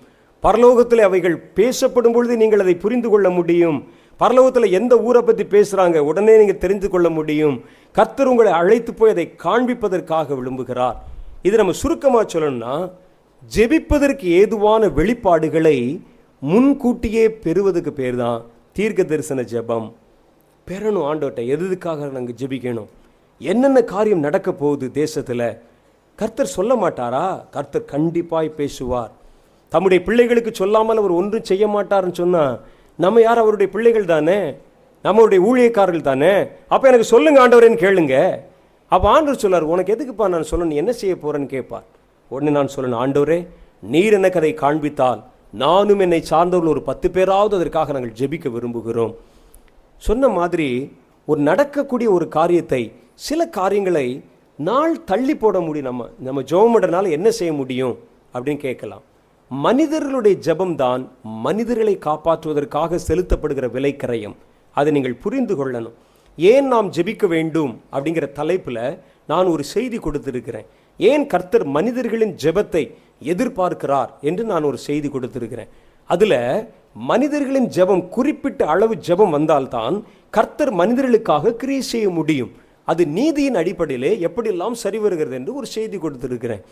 பரலோகத்தில் அவைகள் பேசப்படும் பொழுது நீங்கள் அதை புரிந்து கொள்ள முடியும். பரலோகத்தில் எந்த ஊரை பற்றி பேசுகிறாங்க உடனே நீங்கள் தெரிந்து கொள்ள முடியும். கர்த்தர் உங்களை அழைத்து போய் அதை காண்பிப்பதற்காக விரும்புகிறார். இது நம்ம சுருக்கமாக சொல்லணும்னா ஜெபிப்பதற்கு ஏதுவான வெளிப்பாடுகளை முன்கூட்டியே பெறுவதுக்கு பேர் தான் தீர்க்க தரிசன ஜெபம். பெறணும் ஆண்டோட்ட எதுக்காக நாங்கள் ஜெபிக்கணும்? என்னென்ன காரியம் நடக்க போகுது தேசத்தில்? கர்த்தர் சொல்ல மாட்டாரா? கர்த்தர் கண்டிப்பாய் பேசுவார். தம்முடைய பிள்ளைகளுக்கு சொல்லாமல் அவர் ஒன்றும் செய்ய மாட்டாருன்னு சொன்னால் நம்ம யார் அவருடைய பிள்ளைகள் தானே? நம்மளுடைய ஊழியக்காரர்கள் தானே? அப்போ எனக்கு சொல்லுங்க ஆண்டவரேன்னு கேளுங்க. அப்போ ஆண்டவர் சொல்லார் உனக்கு எதுக்குப்பா நான் சொல்லணும் என்ன செய்ய போகிறேன்னு கேட்பார். உடனே நான் சொல்லணும் ஆண்டவரே நீர் எனக்கு அதை காண்பித்தால் நானும் என்னை சார்ந்தவர்கள் ஒரு பத்து பேராவது அதற்காக நாங்கள் ஜெபிக்க விரும்புகிறோம். சொன்ன மாதிரி ஒரு நடக்கக்கூடிய ஒரு காரியத்தை சில காரியங்களை நாள் தள்ளி போட முடியும். நம்ம நம்ம ஜெபம்ன்றனால என்ன செய்ய முடியும்? அப்படின்னு கேட்கலாம். மனிதர்களுடைய ஜபம்தான் மனிதர்களை காப்பாற்றுவதற்காக செலுத்தப்படுகிற விலைக்கரையம். அதை நீங்கள் புரிந்து கொள்ளணும். ஏன் நாம் ஜெபிக்க வேண்டும்? அப்படிங்கிற தலைப்பில் நான் ஒரு செய்தி கொடுத்திருக்கிறேன். ஏன் கர்த்தர் மனிதர்களின் ஜெபத்தை எதிர்பார்க்கிறார் என்று நான் ஒரு செய்தி கொடுத்திருக்கிறேன். அதில் மனிதர்களின் ஜெபம் குறிப்பிட்ட அளவு ஜெபம் வந்தால்தான் கர்த்தர் மனிதர்களுக்காக கிரியை செய்ய முடியும். அது நீதியின் அடிப்படையிலே எப்படியெல்லாம் சரி வருகிறது என்று ஒரு செய்தி கொடுத்திருக்கிறேன்.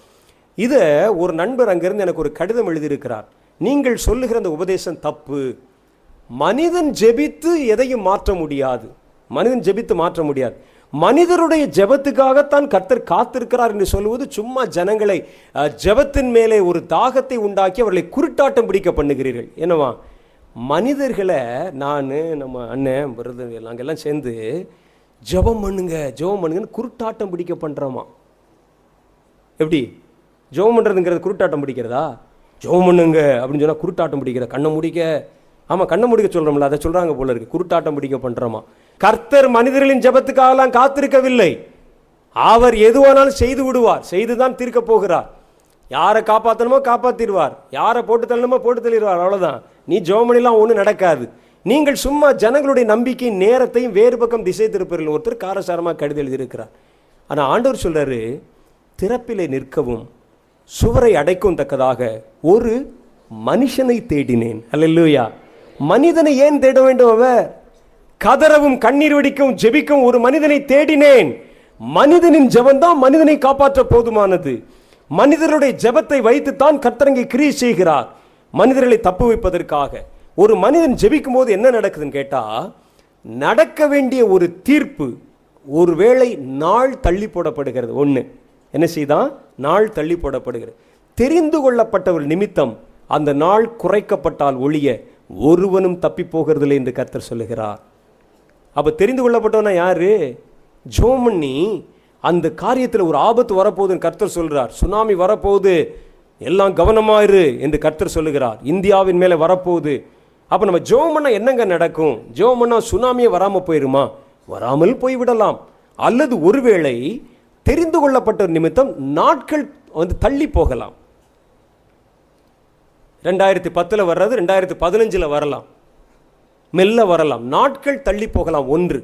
இதை ஒரு நண்பர் அங்கிருந்து எனக்கு ஒரு கடிதம் எழுதியிருக்கிறார். நீங்கள் சொல்லுகிற அந்த உபதேசம் தப்பு. மனிதன் ஜெபித்து எதையும் மாற்ற முடியாது. மனிதன் ஜெபித்து மாற்ற முடியாது. மனிதருடைய ஜெபத்துக்காகத்தான் கர்த்தர் காத்திருக்கிறார் என்று சொல்லுவது சும்மா ஜனங்களை ஜெபத்தின் மேலே ஒரு தாகத்தை உண்டாக்கி அவர்களை குருட்டாட்டம் பிடிக்க பண்ணுகிறீர்கள். என்னவா? மனிதர்களை நான் நம்ம அண்ணன் பிரதர் எல்லாம் அங்கெல்லாம் சேர்ந்து ஜெபம் பண்ணுங்க ஜபம் பண்ணுங்கன்னு குருட்டாட்டம் பிடிக்க பண்ணுறோமா எப்படி? ஜபம் பண்ணுறதுங்கிறது குருட்டாட்டம் பிடிக்கிறதா? ஜபம் பண்ணுங்க அப்படின்னு சொன்னால் குருட்டாட்டம் பிடிக்கிற கண்ணை முடிக்க. ஆமாம் கண்ணை முடிக்க சொல்கிறோம்ல அதை சொல்கிறாங்க போல இருக்கு. குருட்டாட்டம் பிடிக்க பண்ணுறோமா கர்த்தர் மனிதர்களின் ஜெபத்துக்காகலாம் காத்திருக்கவில்லை. அவர் எதுவானாலும் செய்து விடுவார் செய்து தான் தீர்க்க போகிறார். யாரை காப்பாற்றணுமோ காப்பாற்றிடுவார் யாரை போட்டு தள்ளணுமோ போட்டு தள்ளிடுவார் அவ்வளோதான் நீ ஜோமனிலாம் ஒன்றும் நடக்காது. நீங்கள் சும்மா ஜனங்களுடைய நம்பிக்கை நேரத்தையும் வேறு பக்கம் திசை திருப்பீர்கள் ஒருத்தர் காரசாரமாக கடிதம் எழுதியிருக்கிறார். ஆனால் ஆண்டவர் சொல்கிறாரு திறப்பிலே நிற்கவும் சுவரை அடைக்கும் தக்கதாக ஒரு மனுஷனை தேடினேன். அல்லேலூயா. மனிதனை ஏன் தேட வேண்டும் அவர்? கதறவும் கண்ணீர் வெடிக்கவும் ஜெபிக்கவும் ஒரு மனிதனை தேடினேன். மனிதனின் ஜபந்தான் மனிதனை காப்பாற்ற போதுமானது. மனிதருடைய ஜெபத்தை வைத்துத்தான் கத்தரங்கை கிரியை செய்கிறார். மனிதர்களை தப்பு வைப்பதற்காக. ஒரு மனிதன் ஜெபிக்கும் போது என்ன நடக்குதுன்னு கேட்டா நடக்க வேண்டிய ஒரு தீர்ப்பு ஒருவேளை நாள் தள்ளி போடப்படுகிறது. ஒன்று என்ன செய்தான் நாள் தள்ளி போடப்படுகிறது. தெரிந்து கொள்ளப்பட்டவர் நிமித்தம் அந்த நாள் குறைக்கப்பட்டால் ஒழிய ஒருவனும் தப்பி போகிறதில்லை என்று கர்த்தர் சொல்லுகிறார். அப்போ தெரிந்து கொள்ளப்பட்டவனா யாரு? ஜோமன்னி அந்த காரியத்தில் ஒரு ஆபத்து வரப்போகுதுன்னு கர்த்தர் சொல்கிறார் சுனாமி வரப்போகுது. எல்லாம் கவனமாயிரு என்று கர்த்தர் சொல்லுகிறார். இந்தியாவின் மேலே வரப்போகுது. அப்போ நம்ம ஜோம் பண்ணால் என்னங்க நடக்கும்? ஜோம் பண்ணால் சுனாமியே வராமல் போயிருமா? வராமல் போய்விடலாம். அல்லது ஒருவேளை தெரிந்து கொள்ளப்பட்ட நிமித்தம் நாட்கள் வந்து தள்ளி போகலாம். ரெண்டாயிரத்தி பத்தில் வர்றது ரெண்டாயிரத்தி பதினஞ்சில் வரலாம். மெல்ல வரலாம். நாட்கள் தள்ளி போகலாம் ஒன்று.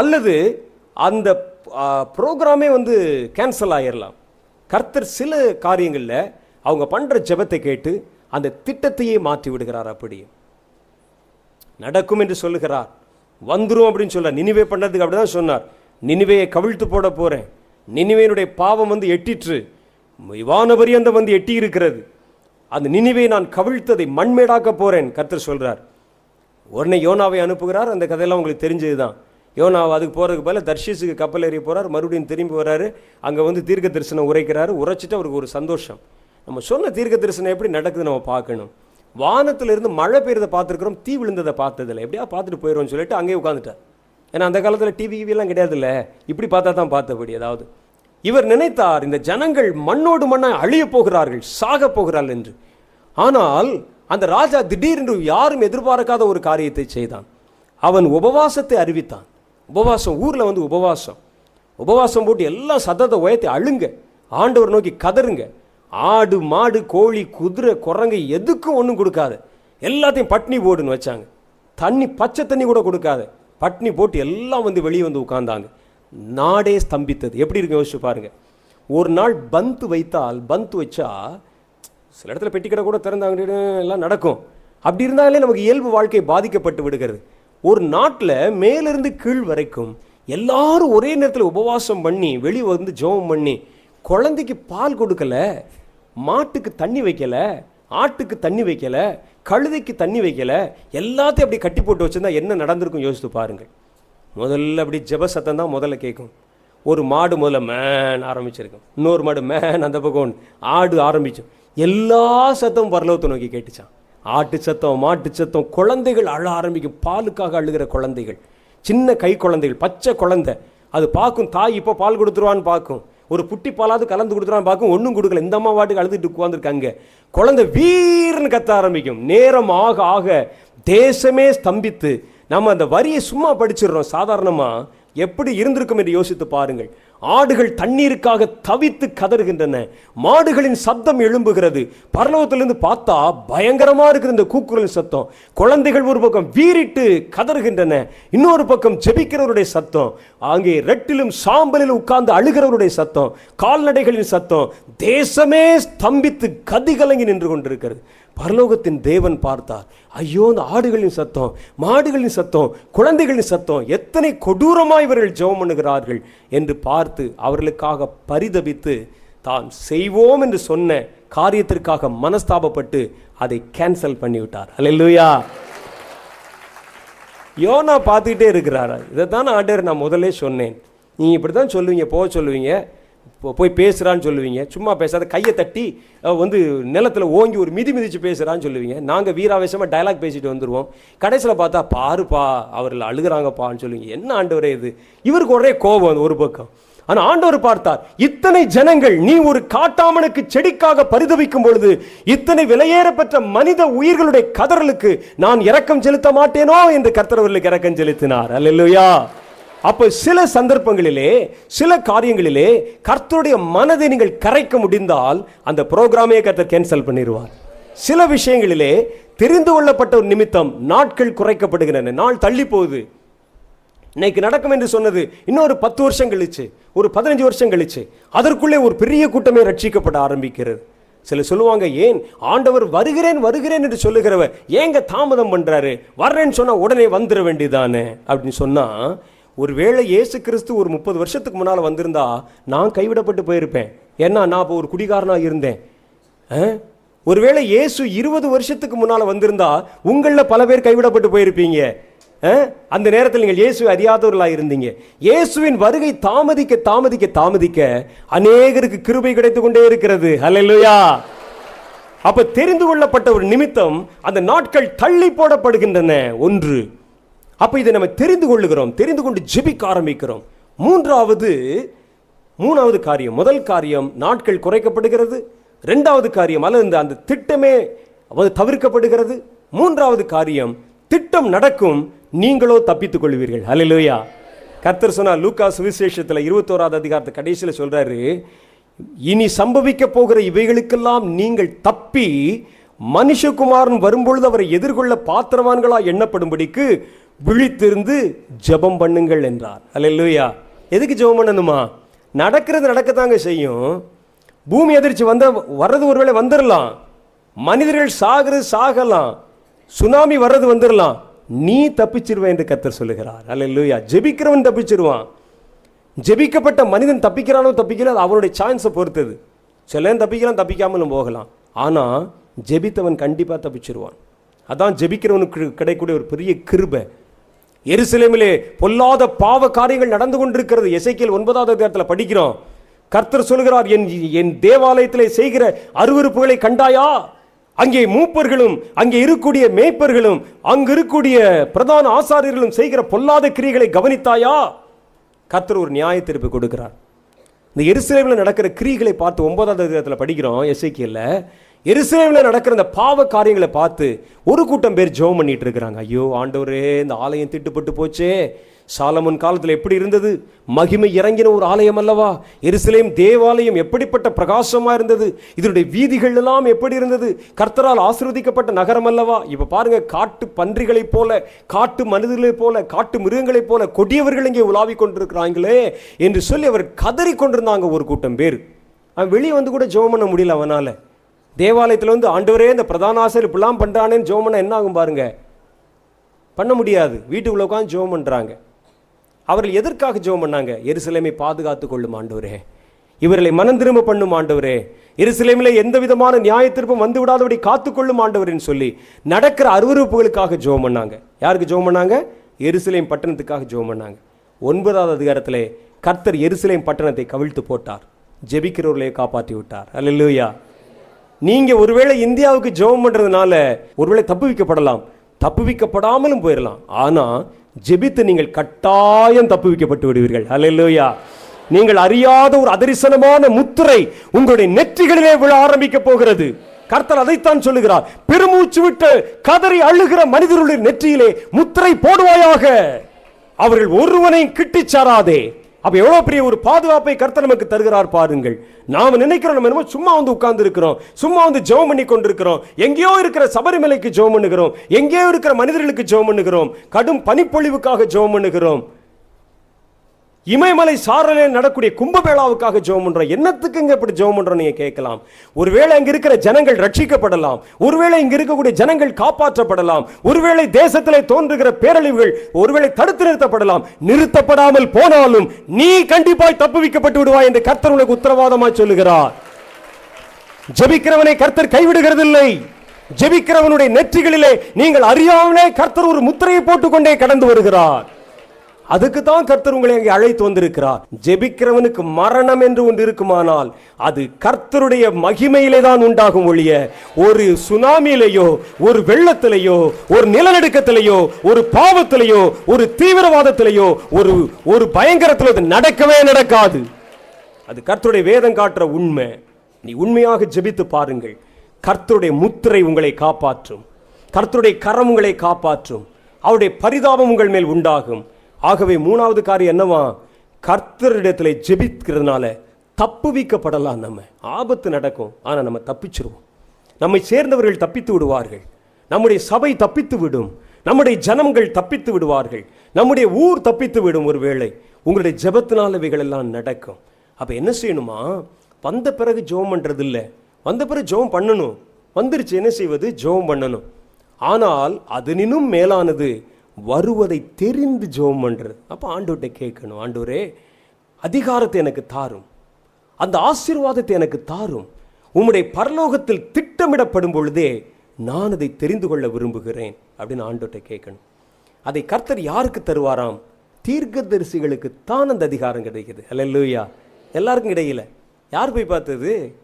அல்லது அந்த ப்ரோக்ராமே வந்து கேன்சல் ஆகிடலாம் கர்த்தர் சில காரியங்களில் அவங்க பண்ணுற ஜெபத்தை கேட்டு அந்த திட்டத்தையே மாற்றி விடுகிறார் அப்படியே. நடக்கும் என்று சொல்லுகிறார். வந்துடும் அப்படின்னு சொல்றார். நினிவே அப்படி அப்படிதான் சொன்னார். நினைவையை கவிழ்த்து போட போகிறேன் நினிவேனுடைய பாவம் வந்து எட்டிற்று. வானபரியந்தம் வந்து எட்டி இருக்கிறது. அந்த நினைவை நான் கவிழ்த்ததை மண்மேடாக்க போகிறேன் கர்த்தர் சொல்கிறார் உடனே யோனாவை அனுப்புகிறார். அந்த கதையெல்லாம் உங்களுக்கு தெரிஞ்சது தான் யோனாவை அதுக்கு போகிறதுக்கு பதில் தர்ஷீஸுக்கு கப்பல் ஏறி போகிறார் மறுபடியும் திரும்பி வர்றாரு. அங்கே வந்து தீர்க்க தரிசனம் உரைக்கிறாரு. உரைச்சிட்டு அவருக்கு ஒரு சந்தோஷம். நம்ம சொன்ன தீர்க்க தரிசனம் எப்படி நடக்குது நம்ம பார்க்கணும். வானத்திலிருந்து மழை பெய்யறதை பார்த்துருக்குறோம் தீ விழுந்ததை பார்த்ததில்ல. எப்படியா பார்த்துட்டு போயிடும்னு சொல்லிட்டு அங்கேயே உட்காந்துட்டார் ஏன்னா அந்த காலத்தில் டிவி எல்லாம் கிடையாதுல்ல? இப்படி பார்த்தா தான் பார்த்தபடி அதாவது இவர் நினைத்தார் இந்த ஜனங்கள் மண்ணோடு மண்ணாக அழிய போகிறார்கள் சாக போகிறார்கள் என்று. ஆனால் அந்த ராஜா திடீரென்று யாரும் எதிர்பார்க்காத ஒரு காரியத்தை செய்தான். அவன் உபவாசத்தை அறிவித்தான். உபவாசம் ஊரில் வந்து உபவாசம். உபவாசம் போட்டு எல்லாம் சத்தத்தை உயர்த்தி அழுங்க. ஆண்டவர் நோக்கி கதறுங்க. ஆடு மாடு கோழி குதிரை குரங்கு எதுக்கும் ஒன்றும் கொடுக்காது. எல்லாத்தையும் பட்னி போடுன்னு வச்சாங்க. தண்ணி பச்சை தண்ணி கூட கொடுக்காது. பட்னி போட்டு எல்லாம் வந்து வெளியே வந்து உட்காந்தாங்க நாடே ஸ்தம்பித்தது. எப்படி இருக்கு யோசிச்சு பாருங்கள் ஒரு நாள் பந்து வைத்தால் பந்து வச்சா சில இடத்துல பெட்டி கடை கூட திறந்தாங்க எல்லாம் நடக்கும். அப்படி இருந்தாலே நமக்கு இயல்பு வாழ்க்கை பாதிக்கப்பட்டு விடுகிறது. ஒரு நாட்டில் மேலிருந்து கீழ் வரைக்கும் எல்லாரும் ஒரே நேரத்தில் உபவாசம் பண்ணி வெளியே வந்து ஜெபம் பண்ணி குழந்தைக்கு பால் கொடுக்கல மாட்டுக்கு தண்ணி வைக்கல ஆட்டுக்கு தண்ணி வைக்கல கழுதைக்கு தண்ணி வைக்கல எல்லாத்தையும் அப்படி கட்டி போட்டு வச்சுருந்தா என்ன நடந்திருக்கும் யோசித்து பாருங்கள். முதல்ல அப்படி ஜெப சத்தம் தான் முதல்ல கேட்கும். ஒரு மாடு முதல்ல மேன் ஆரம்பிச்சிருக்கும். இன்னொரு மாடு மேன் அந்த பக்கம் ஆடு ஆரம்பிச்சோம். எல்லா சத்தமும் பரலோகத்தை நோக்கி கேட்டுச்சான் ஆட்டு சத்தம் மாட்டு சத்தம் குழந்தைகள் அழ ஆரம்பிக்கும். பாலுக்காக அழுகிற குழந்தைகள். சின்ன கை குழந்தைகள் பச்சை குழந்தை. அது பார்க்கும் தாய் இப்போ பால் கொடுத்துருவான்னு பார்க்கும். ஒரு புட்டி பாலாவது கலந்து கொடுத்துறான்னு பார்க்கும் ஒன்றும் கொடுக்கல. இந்த அம்மா வாட்டுக்கு அழுதுட்டு உட்காந்துருக்காங்க குழந்தை வீர்னு கத்த ஆரம்பிக்கும். நேரம் ஆக ஆக தேசமே ஸ்தம்பித்து நம்ம அந்த வரியை சும்மா படிச்சிடுறோம். சாதாரணமாக எப்படி இருந்திருக்கும் என்று யோசித்து பாருங்கள். ஆடுகள் தண்ணீருக்காக தவித்து கதறுகின்றன. மாடுகளின் சப்தம் எழும்புகிறது. பரலோகத்திலிருந்து பார்த்தா பயங்கரமாக இருக்குது இந்த கூக்குரல் சத்தம். குழந்தைகள் ஒரு பக்கம் வீறிட்டு கதறுகின்றன. இன்னொரு பக்கம் ஜெபிக்கிறவருடைய சத்தம். அங்கே ரெட்டிலும் சாம்பலிலும் உட்கார்ந்து அழுகிறவருடைய சத்தம். கால்நடைகளின் சத்தம். தேசமே ஸ்தம்பித்து கதிகலங்கி நின்று கொண்டிருக்கிறது. பரலோகத்தின் தேவன் பார்த்தார். ஐயோ அந்த ஆடுகளின் சத்தம் மாடுகளின் சத்தம் குழந்தைகளின் சத்தம் எத்தனை கொடூரமாக இவர்கள் ஜெபம் பண்ணுகிறார்கள் என்று பார்த்து அவர்களுக்காக பரிதபித்து தான் செய்வோம் என்று சொன்ன காரியத்திற்காக மனஸ்தாபப்பட்டு அதை கேன்சல் பண்ணிவிட்டார். அல்லா யோனா பார்த்துக்கிட்டே இருக்கிறாரா. இதை தான் ஆர்டர் நான் முதலே சொன்னேன். நீங்கள் இப்படி தான் சொல்லுவீங்க போக சொல்லுவீங்க. போய் பேசுகிறான்னு சொல்லுவீங்க. சும்மா பேசாத கையை தட்டி வந்து நிலத்தில் ஓங்கி ஒரு மிதி மிதிச்சு பேசுகிறான்னு சொல்லுவீங்க. நாங்கள் வீராவேசமாக டயலாக் பேசிட்டு வந்துடுவோம் கடைசியில் பார்த்தா பாருப்பா அவர்கள் அழுகுறாங்கப்பான்னு சொல்லுவீங்க. என்ன ஆண்டவரே இது? இவருக்கு ஒரே கோபம் அது ஒரு பக்கம். ஆனால் ஆண்டவர் பார்த்தார் இத்தனை ஜனங்கள் நீ ஒரு காட்டாமனுக்கு செடிக்காக பரிதவிக்கும் பொழுது இத்தனை விலையேறப்பெற்ற மனித உயிர்களுடைய கதறலுக்கு நான் இரக்கம் செலுத்த மாட்டேனோ? என்று கர்த்தரவர்களுக்கு இரக்கம் செலுத்தினார். அல்லையா அப்போ சில சந்தர்ப்பங்களிலே சில காரியங்களிலே கர்த்தருடைய மனதை நீங்கள் கரைக்க முடிந்தால் அந்த ப்ரோக்ராமே கர்த்தர் கேன்சல் பண்ணிடுவார் சில விஷயங்களிலே தெரிந்து கொள்ளப்பட்ட ஒரு நிமித்தம் நாட்கள் குறைக்கப்படுகின்றன. நாள் தள்ளி போகுது. இன்னைக்கு நடக்கும் என்று சொன்னது இன்னொரு பத்து வருஷம் கழிச்சு ஒரு பதினஞ்சு வருஷம் கழிச்சு அதற்குள்ளே ஒரு பெரிய கூட்டமே ரட்சிக்கப்பட ஆரம்பிக்கிறது. சில சொல்லுவாங்க ஏன் ஆண்டவர் வருகிறேன் வருகிறேன் என்று சொல்லுகிறவர் ஏங்க தாமதம் பண்றாரு? வர்றேன்னு சொன்னா உடனே வந்துட வேண்டியதானே? அப்படின்னு சொன்னா ஒருவேளை இயேசு கிறிஸ்து ஒரு முப்பது வருஷத்துக்கு முன்னால் வந்திருந்தா நான் கைவிடப்பட்டு போயிருப்பேன். ஏன்னா நான் இப்போ ஒரு குடிகாரனாக இருந்தேன். ஆ? ஒருவேளை இயேசு இருபது வருஷத்துக்கு முன்னால் வந்திருந்தா உங்களில் பல பேர் கைவிடப்பட்டு போயிருப்பீங்க. ஆ? அந்த நேரத்தில் நீங்கள் இயேசு அறியாதவர்களாக இருந்தீங்க. இயேசுவின் வருகை தாமதிக்க தாமதிக்க தாமதிக்க அநேகருக்கு கிருபை கிடைத்து கொண்டே இருக்கிறது. ஹalleluya. அப்ப தெரிந்து கொள்ளப்பட்ட ஒரு நிமித்தம் அந்த நாட்கள் தள்ளி போடப்படுகின்றன. ஒன்று அப்போ இதை நம்ம தெரிந்து கொள்ளுகிறோம் தெரிந்து கொண்டு ஜெபிக்க ஆரம்பிக்கிறோம். மூன்றாவது மூணாவது காரியம் முதல் காரியம் நாட்கள் குறைக்கப்படுகிறது. ரெண்டாவது காரியம் அல்லது இந்த அந்த திட்டமே அது தவிர்க்கப்படுகிறது. மூன்றாவது காரியம் திட்டம் நடக்கும் நீங்களோ தப்பித்துக் கொள்வீர்கள். அலையிலோயா கர்த்தர் சொன்னால் லூக்கா சுவிசேஷத்தில் இருபத்தோராது அதிகாரத்தை கடைசியில சொல்றாரு இனி சம்பவிக்க போகிற இவைகளுக்கெல்லாம் நீங்கள் தப்பி மனுஷகுமாரன் வரும்பொழுது அவரை எதிர்கொள்ள பாத்திரவான்களா எண்ணப்படும்படிக்கு விழித்திருந்து ஜெபம் பண்ணுங்கள் என்றார். அல்லேலூயா. எதுக்கு ஜெபம் பண்ணணுமா? நடக்கிறது நடக்கத்தாங்க செய்யும். பூமி எதிர்ச்சி வந்த வர்றது ஒருவேளை வந்துடலாம் மனிதர்கள் சாகிறது சாகலாம். சுனாமி வர்றது வந்துடலாம் நீ தப்பிச்சிருவேன் என்று கத்தர் சொல்லுகிறார். அல்ல லூயா ஜெபிக்கிறவன் தப்பிச்சிருவான். ஜெபிக்கப்பட்ட மனிதன் தப்பிக்கிறானோ தப்பிக்கல அது அவனுடைய சான்ஸை பொறுத்தது. சிலன் தப்பிக்கலாம் தப்பிக்காமலும் போகலாம். ஆனால் ஜெபித்தவன் கண்டிப்பாக தப்பிச்சிருவான். அதான் ஜெபிக்கிறவனுக்கு கிடைக்கக்கூடிய ஒரு பெரிய கிருபை. எருசலேமிலே பொல்லாத பாவ காரியங்கள் நடந்து கொண்டிருக்கிறது. எசைக்கியல் ஒன்பதாவது அதிகாரத்தில் படிக்கிறோம். கர்த்தர் சொல்கிறார் என் என் தேவாலயத்திலே செய்கிற அருவருப்புகளை கண்டாயா? அங்கே மூப்பர்களும் அங்கே இருக்கக்கூடிய மேய்ப்பர்களும் அங்கு இருக்கக்கூடிய பிரதான ஆசாரியர்களும் செய்கிற பொல்லாத கிரியைகளை கவனித்தாயா? கர்த்தர் ஒரு நியாய தீர்ப்பு கொடுக்கிறார். இந்த எருசலேமில் நடக்கிற கிரிகளை பார்த்து ஒன்பதாவது அதிகாரத்தில் படிக்கிறோம் எஸ்ஐக்கியில் எருசலேமில் நடக்கிற இந்த பாவ காரியங்களை பார்த்து ஒரு கூட்டம் பேர் ஜெபம் பண்ணிட்டு இருக்கிறாங்க. ஐயோ ஆண்டவரே இந்த ஆலயம் திட்டுப்பட்டு போச்சே. சாலமன் காலத்தில் எப்படி இருந்தது? மகிமை இறங்கின ஒரு ஆலயம் அல்லவா? எருசலேம் தேவாலயம் எப்படிப்பட்ட பிரகாசமாக இருந்தது? இதனுடைய வீதிகள் எல்லாம் எப்படி இருந்தது? கர்த்தரால் ஆசிர்வதிக்கப்பட்ட நகரம் அல்லவா? இப்போ பாருங்க காட்டு பன்றிகளைப் போல காட்டு மனிதர்களைப் போல காட்டு மிருகங்களைப் போல கொடியவர்கள் இங்கே உலாவிக் கொண்டிருக்கிறாங்களே என்று சொல்லி அவர் கதறி கொண்டிருந்தாங்க ஒரு கூட்டம் பேர். அவன் வெளியே வந்து கூட ஜெபம் பண்ண முடியல அவனால். தேவாலயத்தில் வந்து ஆண்டவரே இந்த பிரதான ஆசிரியர் இப்படிலாம் பண்ணுறானேன்னு ஜோம் பண்ண என்ன ஆகும் பாருங்க? பண்ண முடியாது. வீட்டுக்குள்ளே உட்காந்து ஜோம் பண்ணுறாங்க அவர்கள் எதற்காக ஜோம் பண்ணாங்க? எருசலேமை பாதுகாத்து கொள்ளும் ஆண்டவரே. இவர்களை மனம் திரும்ப பண்ணும் ஆண்டவரே. எருசலேமில் எந்த விதமான நியாய திருப்பம் வந்து விடாதபடி காத்துக்கொள்ளும் ஆண்டவர்னு சொல்லி நடக்கிற அருவருப்புகளுக்காக ஜோம் பண்ணாங்க. யாருக்கு ஜோம் பண்ணாங்க? எருசலேம் பட்டணத்துக்காக ஜோம் பண்ணாங்க. ஒன்பதாவது அதிகாரத்திலே கர்த்தர் எருசலேம் பட்டணத்தை கவிழ்த்து போட்டார். ஜெபிக்கிறவர்களை காப்பாற்றி விட்டார் அல்லேலூயா. நீங்க ஒருவேளை இந்தியாவுக்கு ஜெபம் பண்றதுனால ஒருவேளை தப்புவிக்கப்படலாம் தப்புவிக்கப்படாமலும் போயிடலாம் ஆனா ஜெபித்து நீங்கள் கட்டாயம் தப்புவிக்கப்பட்டு விடுவீர்கள். அலையிலோயா நீங்கள் அறியாத ஒரு அதரிசனமான முத்திரை உங்களுடைய நெற்றிகளிலே விழ ஆரம்பிக்க போகிறது. கர்த்தர் அதைத்தான் சொல்லுகிறார். பெருமூச்சு விட்டு கதறி அழுகிற மனிதர்களுடைய நெற்றியிலே முத்திரை போடுவாயாக. அவர்கள் ஒருவனையும் கிட்டிச் சாராதே. அப்போ எவ்வளோ பெரிய ஒரு பாதுகாப்பை கர்த்தர் நமக்கு தருகிறார் பாருங்கள். நாம நினைக்கிறோம் நம்ம என்னமோ சும்மா வந்து உட்கார்ந்து இருக்கிறோம் சும்மா வந்து ஜெபம் பண்ணி கொண்டிருக்கிறோம். எங்கேயோ இருக்கிற சபரிமலைக்கு ஜெபம் பண்ணுகிறோம். எங்கேயோ இருக்கிற மனிதர்களுக்கு ஜெபம் பண்ணுகிறோம். கடும் பனிப்பொழிவுக்காக ஜெபம் பண்ணுகிறோம். இமயமலை சாரலில் நடக்கூடிய கும்பமேளாவுக்காக ஜெபம் பண்றோம் என்னத்துக்குங்க இப்படி ஜெபம் பண்றோம் நீங்க கேட்கலாம். ஒருவேளை அங்க இருக்கிற ஜனங்கள் ரட்சிக்கப்படலாம். ஒருவேளை இங்க இருக்கக்கூடிய ஜனங்கள் காப்பாற்றப்படலாம். ஒருவேளை தேசத்திலே தோன்றுகிற பேரழிவுகள் ஒருவேளை தடுத்து நிறுத்தப்படலாம். நிறுத்தப்படாமல் போனாலும் நீ கண்டிப்பாய் தப்புவிக்கப்பட்டு விடுவாய் என்று கர்த்தர் உனக்கு உத்தரவாதமாய் சொல்லுகிறார். ஜெபிக்கிறவனை கர்த்தர் கைவிடுகிறதில்லை. ஜெபிக்கிறவனுடைய நெற்றிகளிலே நீங்கள் அறியாமலே கர்த்தர் ஒரு முத்திரையை போட்டுக்கொண்டே கடந்து வருகிறார். அதுக்கு தான் கர்த்தர் உங்களை அங்கே அழைத்து வந்திருக்கிறார். ஜெபிக்கிறவனுக்கு மரணம் என்று ஒன்று இருக்குமானால் அது கர்த்தருடைய மகிமையிலே தான் உண்டாகும் ஒழிய ஒரு சுனாமியிலேயோ ஒரு வெள்ளத்திலேயோ ஒரு நிலநடுக்கத்திலேயோ ஒரு பாவத்திலேயோ ஒரு தீவிரவாதத்திலேயோ ஒரு ஒரு பயங்கரத்தில் அது நடக்கவே நடக்காது. அது கர்த்தருடைய வேதம் காட்டுற உண்மை. நீ உண்மையாக ஜெபித்து பாருங்கள். கர்த்தருடைய முத்திரை உங்களை காப்பாற்றும். கர்த்தருடைய கரம் உங்களை காப்பாற்றும். அவருடைய பரிதாபம் உங்கள் மேல் உண்டாகும். ஆகவே மூணாவது காரியம் என்னவா? கர்த்தரிடத்தில் ஜெபிக்கிறதுனால தப்புவிக்கப்படலாம் நம்ம. ஆபத்து நடக்கும் ஆனால் நம்ம தப்பிச்சிருவோம். நம்மை சேர்ந்தவர்கள் தப்பித்து விடுவார்கள். நம்முடைய சபை தப்பித்து விடும். நம்முடைய ஜனங்கள் தப்பித்து விடுவார்கள். நம்முடைய ஊர் தப்பித்து விடும் ஒரு வேளை. உங்களுடைய ஜெபத்தினால இவைகளெல்லாம் நடக்கும். அப்போ என்ன செய்யணுமா? வந்த பிறகு ஜெபம் பண்ணுறது இல்லை வந்த பிறகு ஜெபம் பண்ணணும். வந்துருச்சு என்ன செய்வது? ஜெபம் பண்ணணும். ஆனால் அதனினும் மேலானது வருவதை தெரிந்து ஜோம் பண்ணுறது அப்போ ஆண்டவர்கிட்ட கேட்கணும் ஆண்டவரே அதிகாரத்தை எனக்கு தாரும். அந்த ஆசீர்வாதத்தை எனக்கு தாரும். உம்முடைய பரலோகத்தில் திட்டமிடப்படும் பொழுதே நான் அதை தெரிந்து கொள்ள விரும்புகிறேன். அப்படின்னு ஆண்டோட்டை கேட்கணும். அதை கர்த்தர் யாருக்கு தருவாராம்? தீர்க்கதரிசிகளுக்கு தான் அந்த அதிகாரம் கிடைக்குது. அல்ல லூயா எல்லாருக்கும் இடையில. யார் போய் பார்த்தது?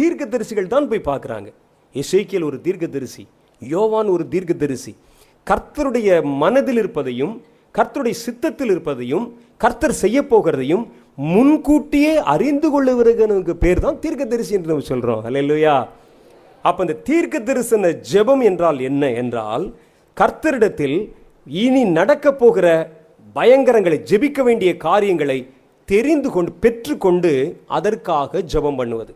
தீர்க்கதரிசிகள் தான் போய் பார்க்குறாங்க. இசைக்கியல் ஒரு தீர்க்கதரிசி யோவான் ஒரு தீர்க்கதரிசி. கர்த்தருடைய மனதில் இருப்பதையும் கர்த்தருடைய சித்தத்தில் இருப்பதையும் கர்த்தர் செய்ய போகிறதையும் முன்கூட்டியே அறிந்து கொள்ளுகிறவனுக்கு பேர் தான் தீர்க்க தரிசி என்று நம்ம சொல்கிறோம் இல்லையா அப்போ இந்த தீர்க்க தரிசன ஜெபம் என்றால் என்ன என்றால் கர்த்தரிடத்தில் இனி நடக்க போகிற பயங்கரங்களை ஜெபிக்க வேண்டிய காரியங்களை தெரிந்து கொண்டு பெற்றுக்கொண்டு அதற்காக ஜெபம் பண்ணுவது.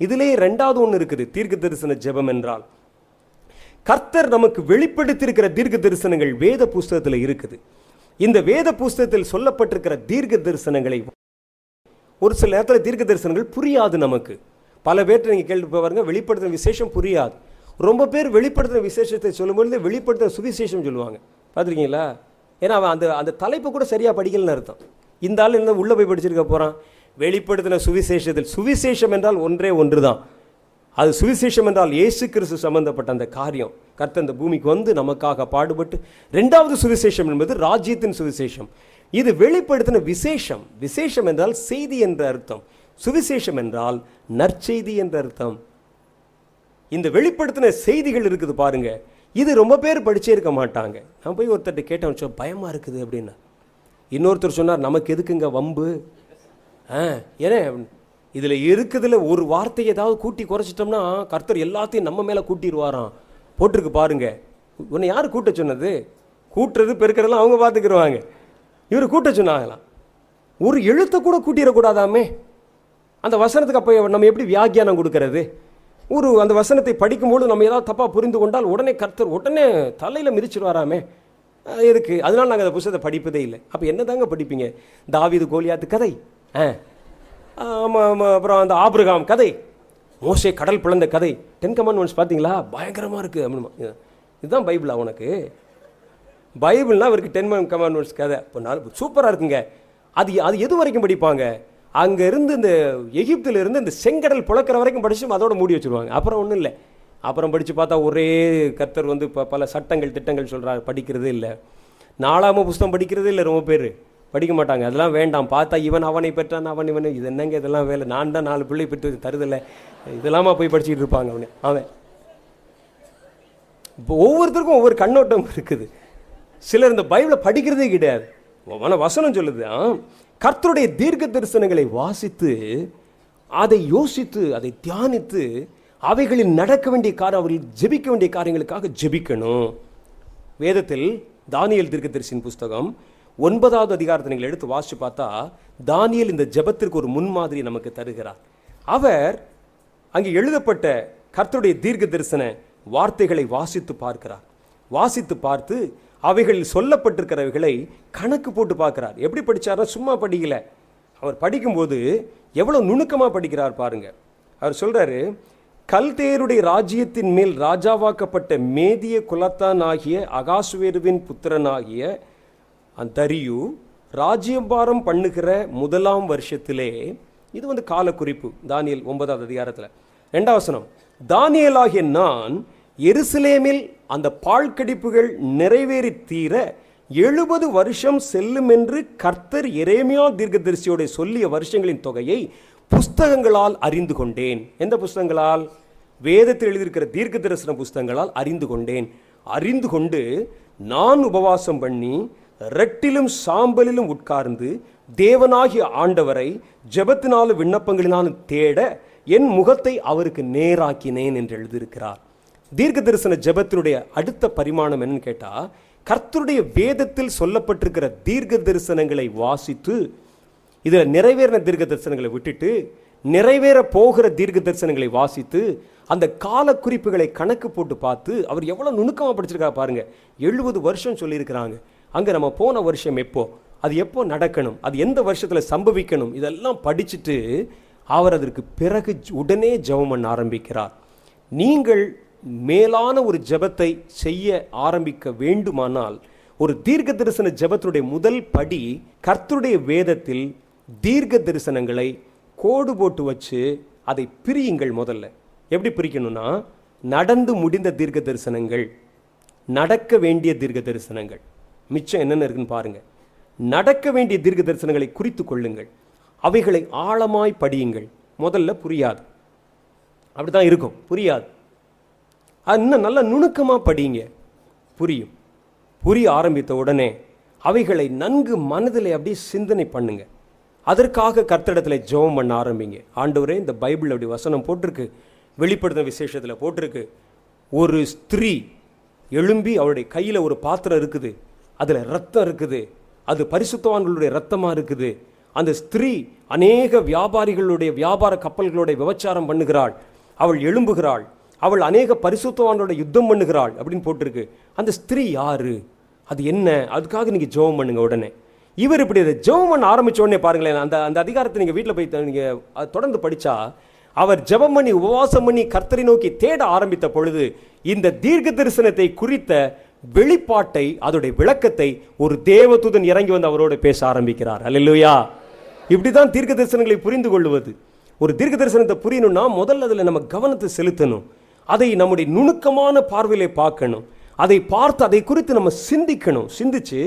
இதிலே ரெண்டாவது ஒன்று இருக்குது தீர்க்க தரிசன ஜெபம் என்றால். கர்த்தர் நமக்கு வெளிப்படுத்தியிருக்கிற தீர்க்க தரிசனங்கள் வேத புஸ்தகத்தில் இருக்குது. இந்த வேத புஸ்தகத்தில் சொல்லப்பட்டிருக்கிற தீர்க்க தரிசனங்களை ஒரு சில நேரத்தில் தீர்க்க தரிசனங்கள் புரியாது நமக்கு. பல பேர்கிட்ட நீங்கள் கேள்வி பாருங்க வெளிப்படுத்தின விசேஷம் புரியாது. ரொம்ப பேர் வெளிப்படுத்தின விசேஷத்தை சொல்லும்பொழுது வெளிப்படுத்தின சுவிசேஷம் சொல்லுவாங்க. பார்த்துருக்கீங்களா ஏன்னா அவன் அந்த அந்த தலைப்பு கூட சரியாக படிக்கலன்னு அர்த்தம். இந்த ஆள் என்ன உள்ளே போய் படிச்சிருக்க போகிறான் வெளிப்படுத்தின சுவிசேஷத்தில். சுவிசேஷம் என்றால் ஒன்றே ஒன்று தான் அது சுவிசேஷம் என்றால் இயேசு கிறிஸ்து சம்பந்தப்பட்ட அந்த காரியம். கர்த்த அந்த பூமிக்கு வந்து நமக்காக பாடுபட்டு ரெண்டாவது சுவிசேஷம் என்பது ராஜ்யத்தின் சுவிசேஷம். இது வெளிப்படுத்தின விசேஷம். விசேஷம் என்றால் செய்தி என்ற அர்த்தம். சுவிசேஷம் என்றால் நற்செய்தி என்ற அர்த்தம். இந்த வெளிப்படுத்தின செய்திகள் இருக்குது பாருங்க. இது ரொம்ப பேர் படிச்சே இருக்க மாட்டாங்க. நான் போய் ஒருத்தர்கிட்ட கேட்டேன் பயமாக பயமா இருக்குது அப்படின்னா. இன்னொருத்தர் சொன்னார் நமக்கு எதுக்குங்க வம்பு? ஆ ஏன்னா இதில் இருக்குதுல ஒரு வார்த்தையை ஏதாவது கூட்டி குறைச்சிட்டோம்னா கர்த்தர் எல்லாத்தையும் நம்ம மேலே கூட்டிடுவாராம். போட்டிருக்கு பாருங்க. உன்னை யார் கூட்ட சொன்னது? கூட்டுறது பெருக்கிறதெல்லாம் அவங்க பார்த்துக்கிடுவாங்க இவர் கூட்ட சொன்னாங்களாம். ஒரு எழுத்தை கூட கூட்டிடக்கூடாதாமே? அந்த வசனத்துக்கு அப்போ நம்ம எப்படி வியாக்கியானம் கொடுக்கறது? ஒரு அந்த வசனத்தை படிக்கும்போது நம்ம ஏதாவது தப்பாக புரிந்து கொண்டால் உடனே கர்த்தர் உடனே தலையில் மிதிச்சிடுவாராமே. எதுக்கு? அதனால் நாங்கள் அந்த புத்தகத்தை படிப்பதே இல்லை. அப்போ என்ன தாங்க படிப்பீங்க? தாவிது கோலியாத்து கதை. ஆ. அப்புறம் அந்த ஆபிரகாம் கதை. மோசே கடல் பிளந்த கதை. டென் கமாண்ட்மெண்ட்ஸ் பார்த்தீங்களா? பயங்கரமாக இருக்குது அப்படின்னு இதுதான் பைபிளா உனக்கு? பைபிள்னா அவருக்கு டென் கமாண்ட்மெண்ட்ஸ் கதை. இப்போ நான் சூப்பராக இருக்குங்க. அது அது எது வரைக்கும் படிப்பாங்க? அங்கேருந்து இந்த எகிப்திலிருந்து இந்த செங்கடல் புழக்கிற வரைக்கும் படித்து அதோட மூடி வச்சுருவாங்க. அப்புறம் ஒன்றும் இல்லை. அப்புறம் படித்து பார்த்தா ஒரே கர்த்தர் வந்து இப்போ பல சட்டங்கள் திட்டங்கள் சொல்கிறார் படிக்கிறதே இல்லை. நாலாம புஸ்தகம் படிக்கிறதே இல்லை ரொம்ப பேர். படிக்க மாட்டாங்க. அதெல்லாம் வேண்டாம். பார்த்தா இவன் அவனை பெற்றான் அவன் இவன். இது என்னங்க இதெல்லாம் வேலை? நான் தான் நாலு பிள்ளை பெற்று தருதில்லை. இதெல்லாமா போய் படிச்சுட்டு இருப்பாங்க அவனு. அவன். இப்போ ஒவ்வொருத்தருக்கும் ஒவ்வொரு கண்ணோட்டம் இருக்குது. சிலர் இந்த பைபிளை படிக்கிறதே கிடையாது. ஆனா வசனம் சொல்லுது. கர்த்தருடைய தீர்க்க தரிசனங்களை வாசித்து அதை யோசித்து அதை தியானித்து அவைகளில் நடக்க வேண்டிய காரியம் அவர்கள் ஜெபிக்க வேண்டிய காரியங்களுக்காக ஜெபிக்கணும். வேதத்தில் தானியல் தீர்க்க தரிசின் புஸ்தகம் ஒன்பதாவது அதிகாரத்தை நீங்கள் எடுத்து வாசிச்சு பார்த்தா தானியல் இந்த ஜெபத்திற்கு ஒரு முன்மாதிரி நமக்கு தருகிறார். அவர் அங்கே எழுதப்பட்ட கர்த்தருடைய தீர்க்க தரிசன வார்த்தைகளை வாசித்து பார்க்கிறார். வாசித்து பார்த்து அவைகளில் சொல்லப்பட்டிருக்கிறவைகளை கணக்கு போட்டு பார்க்கிறார். எப்படி படிச்சாருன்னா சும்மா படிக்கல. அவர் படிக்கும்போது எவ்வளவு நுணுக்கமாக படிக்கிறார் பாருங்க. அவர் சொல்றாரு கல்தேருடைய ராஜ்யத்தின் மேல் ராஜாவாக்கப்பட்ட மேதிய குலத்தான் ஆகிய அகாசுவேருவின் புத்திரனாகிய அந்தரியு ராஜ்யபாரம் பண்ணுகிற முதலாம் வருஷத்திலே இது வந்து காலக்குறிப்பு தானியல் ஒன்பதாவது அதிகாரத்தில். ரெண்டாவசனம் தானியலாகிய நான் எருசலேமில் அந்த பாழ்கடிப்புகள் நிறைவேறி தீர எழுபது வருஷம் செல்லும் என்று கர்த்தர் எரேமியா தீர்க்கதரிசியோட சொல்லிய வருஷங்களின் தொகையை புஸ்தகங்களால் அறிந்து கொண்டேன். எந்த புஸ்தகங்களால்? வேதத்தில் எழுதியிருக்கிற தீர்க்க தரிசன புஸ்தகங்களால் அறிந்து கொண்டேன். அறிந்து கொண்டு நான் உபவாசம் பண்ணி ரெட்டிலும் சாம்பலிலும் உட்கார்ந்து தேவனாகிய ஆண்டவரை ஜெபத்தினாலும் விண்ணப்பங்களினாலும் தேட என் முகத்தை அவருக்கு நேராக்கினேன் என்று எழுதியிருக்கிறார். தீர்க்க தரிசன ஜெபத்தினுடைய அடுத்த பரிமாணம் என்னன்னு கேட்டால் கர்த்தருடைய வேதத்தில் சொல்லப்பட்டிருக்கிற தீர்க்க தரிசனங்களை வாசித்து இதில் நிறைவேறின தீர்க்க தரிசனங்களை விட்டுட்டு நிறைவேற போகிற தீர்க்க தரிசனங்களை வாசித்து அந்த கால குறிப்புகளை கணக்கு போட்டு பார்த்து அவர் எவ்வளோ நுணுக்கமாக படிச்சிருக்காரு பாருங்க. எழுபது வருஷம் சொல்லியிருக்கிறாங்க. அங்கே நம்ம போன வருஷம் எப்போ? அது எப்போ நடக்கணும்? அது எந்த வருஷத்தில் சம்பவிக்கணும்? இதெல்லாம் படிச்சுட்டு அவர் அதற்கு பிறகு உடனே ஜெபம் பண்ண ஆரம்பிக்கிறார். நீங்கள் மேலான ஒரு ஜெபத்தை செய்ய ஆரம்பிக்க வேண்டுமானால் ஒரு தீர்க்க தரிசன ஜெபத்துடைய முதல் படி கர்த்தருடைய வேதத்தில் தீர்க்க தரிசனங்களை கோடு போட்டு வச்சு அதை பிரியுங்கள் முதல்ல. எப்படி பிரிக்கணும்னா நடந்து முடிந்த தீர்க்க தரிசனங்கள் நடக்க வேண்டிய தீர்க்க தரிசனங்கள். மிச்சம் என்னென்ன இருக்குன்னு பாருங்க. நடக்க வேண்டிய தீர்க்க தரிசனங்களை குறித்து கொள்ளுங்கள். அவைகளை ஆழமாய் படியுங்கள். முதல்ல புரியாது. அப்படிதான் இருக்கும். புரியாது. அது இன்னும் நல்லா நுணுக்கமாக படியுங்க. புரியும். புரிய ஆரம்பித்த உடனே அவைகளை நன்கு மனதில் அப்படியே சிந்தனை பண்ணுங்க. அதற்காக கர்த்தடத்தில் ஜெபம் பண்ண ஆரம்பிங்க. ஆண்டவரே இந்த பைபிள் அப்படி வசனம் போட்டிருக்கு. வெளிப்படுத்தின விசேஷத்தில் போட்டிருக்கு. ஒரு ஸ்திரீ எழும்பி அவருடைய கையில் ஒரு பாத்திரம் இருக்குது. அதில் ரத்தம் இருக்குது. அது பரிசுத்தவான்களுடைய ரத்தமாக இருக்குது. அந்த ஸ்திரீ அநேக வியாபாரிகளுடைய வியாபார கப்பல்களுடைய விபச்சாரம் பண்ணுகிறாள். அவள் எழும்புகிறாள். அவள் அநேக பரிசுத்தவான்களோட யுத்தம் பண்ணுகிறாள் அப்படின்னு போட்டிருக்கு. அந்த ஸ்திரீ யாரு? அது என்ன? அதுக்காக நீங்கள் ஜெபம் பண்ணுங்க உடனே. இவர் இப்படி அதை ஜெபம் பண்ண ஆரம்பித்த உடனே பாருங்களேன் அந்த அந்த அதிகாரத்தை நீங்கள் வீட்டில் போய் நீங்கள் தொடர்ந்து படித்தா அவர் ஜெபம் பண்ணி உபவாசம் பண்ணி கர்த்தரை நோக்கி தேட ஆரம்பித்த பொழுது இந்த தீர்க்க தரிசனத்தை குறித்த வெளிப்பாட்டை அதோடைய விளக்கத்தை ஒரு தேவதூதன் இறங்கி வந்து அவரோடு பேச ஆரம்பிக்கிறார். அல்லையா இப்படி தான் தீர்க்க தரிசனங்களை புரிந்து கொள்வது. ஒரு தீர்க்க தரிசனத்தை புரியணும்னா முதல்ல அதில் நம்ம கவனத்தை செலுத்தணும். அதை நம்முடைய நுணுக்கமான பார்வையிலே பார்க்கணும். அதை பார்த்து அதை குறித்து நம்ம சிந்திக்கணும். சிந்திச்சு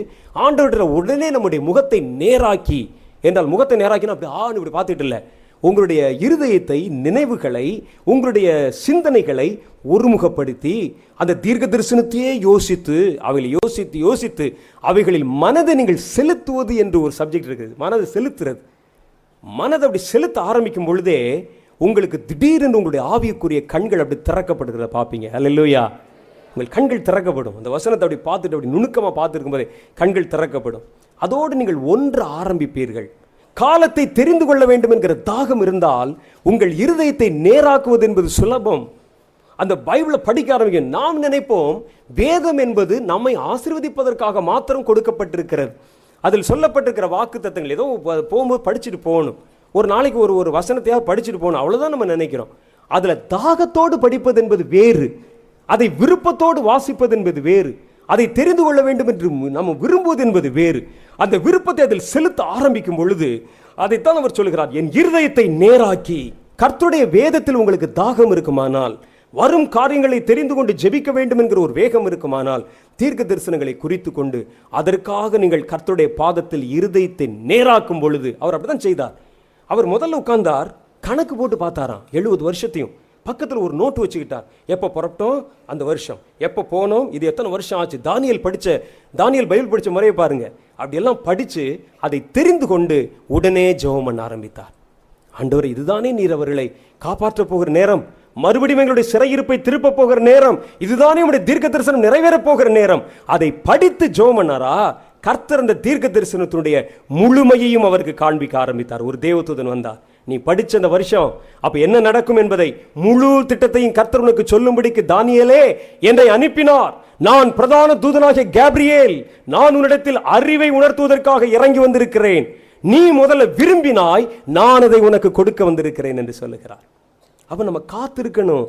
ஆண்டவர்கிட்ட உடனே நம்முடைய முகத்தை நேராக்கி என்றால் முகத்தை நேராக்கினா அப்படி ஆன்னு இப்படி பார்த்துட்டு இல்லை. உங்களுடைய இருதயத்தை நினைவுகளை உங்களுடைய சிந்தனைகளை ஒருமுகப்படுத்தி அந்த தீர்க்க தரிசனத்தையே யோசித்து அவைகளை யோசித்து யோசித்து அவைகளில் மனதை நீங்கள் செலுத்துவது என்று ஒரு சப்ஜெக்ட் இருக்குது. மனதை செலுத்துறது. மனதை அப்படி செலுத்த ஆரம்பிக்கும் பொழுதே உங்களுக்கு திடீரென்று உங்களுடைய ஆவியக்குரிய கண்கள் அப்படி திறக்கப்படுகிறத பார்ப்பீங்க. அல்லையா உங்கள் கண்கள் திறக்கப்படும். அந்த வசனத்தை அப்படி பார்த்துட்டு அப்படி நுணுக்கமாக பார்த்துருக்கும் போதே கண்கள் திறக்கப்படும். அதோடு நீங்கள் ஒன்று ஆரம்பிப்பீர்கள். காலத்தை தெரிந்து கொள்ள வேண்டும் என்கிற தாகம் இருந்தால் உங்கள் இருதயத்தை நேராக்குவது என்பது சுலபம். அந்த பைபிளை படிக்க ஆரம்பிக்க நாம் நினைப்போம் வேதம் என்பது நம்மை ஆசிர்வதிப்பதற்காக மாத்திரம் கொடுக்கப்பட்டிருக்கிறது. அதில் சொல்லப்பட்டிருக்கிற வாக்கு தத்தங்கள் ஏதோ போகும்போது படிச்சுட்டு போகணும். ஒரு நாளைக்கு ஒரு ஒரு வசனத்தையாக படிச்சுட்டு போகணும் அவ்வளோதான் நம்ம நினைக்கிறோம். அதில் தாகத்தோடு படிப்பது என்பது வேறு. அதை விருப்பத்தோடு வாசிப்பது என்பது வேறு. அதை தெரிந்து கொள்ள வேண்டும் என்று நம்ம விரும்புவது என்பது வேறு. அந்த விருப்பத்தை அதில் செலுத்த ஆரம்பிக்கும் பொழுது அதைத்தான் அவர் சொல்கிறார் என் இருதயத்தை நேராக்கி கர்த்துடைய வேதத்தில் உங்களுக்கு தாகம் இருக்குமானால் வரும் காரியங்களை தெரிந்து கொண்டு ஜெபிக்க வேண்டும் என்கிற ஒரு வேகம் இருக்குமானால் தீர்க்க தரிசனங்களை குறித்து கொண்டு அதற்காக நீங்கள் கர்த்தருடைய பாதத்தில் இருதயத்தை நேராக்கும் பொழுது அவர் அப்படிதான் செய்தார். அவர் முதல்ல உட்கார்ந்தார் கணக்கு போட்டு பார்த்தாராம் எழுபது வருஷத்தையும். பக்கத்தில் ஒரு நோட்டு வச்சுக்கிட்டார். எப்போ புறப்பட்டோம்? அந்த வருஷம். எப்போ போனோம்? இது எத்தனை வருஷம் ஆச்சு? தானியல் படிச்ச தானியல் பைபிள் படித்த முறையை பாருங்க. அப்படியெல்லாம் படித்து அதை தெரிந்து கொண்டு உடனே ஜெபம் பண்ண ஆரம்பித்தார். ஆண்டவர் இதுதானே நீர் அவர்களை காப்பாற்றப் போகிற நேரம். மறுபடியும் எங்களுடைய சிறையிருப்பை திருப்ப போகிற நேரம். இதுதானே உடைய தீர்க்க தரிசனம் நிறைவேறப் போகிற நேரம். அதை படித்து ஜெபம் பண்ணாரா? கர்த்தர் அந்த தீர்க்க தரிசனத்தினுடைய முழுமையையும் அவருக்கு காண்பிக்க ஆரம்பித்தார். ஒரு தேவதூதன் வந்தார். நீ படிச்ச அந்த வருஷம் அப்போ என்ன நடக்கும் என்பதை முழு திட்டத்தையும் கர்த்தர் உனக்கு சொல்லும்படிக்கு தானியலே என்னை அனுப்பினார். நான் பிரதான தூதனாகிய கேப்ரியேல் நான் உன்னிடத்தில் அறிவை உணர்த்துவதற்காக இறங்கி வந்திருக்கிறேன். நீ முதல்ல விரும்பினாய் நான் அதை உனக்கு கொடுக்க வந்திருக்கிறேன் என்று சொல்லுகிறார். அப்போ நம்ம காத்திருக்கணும்.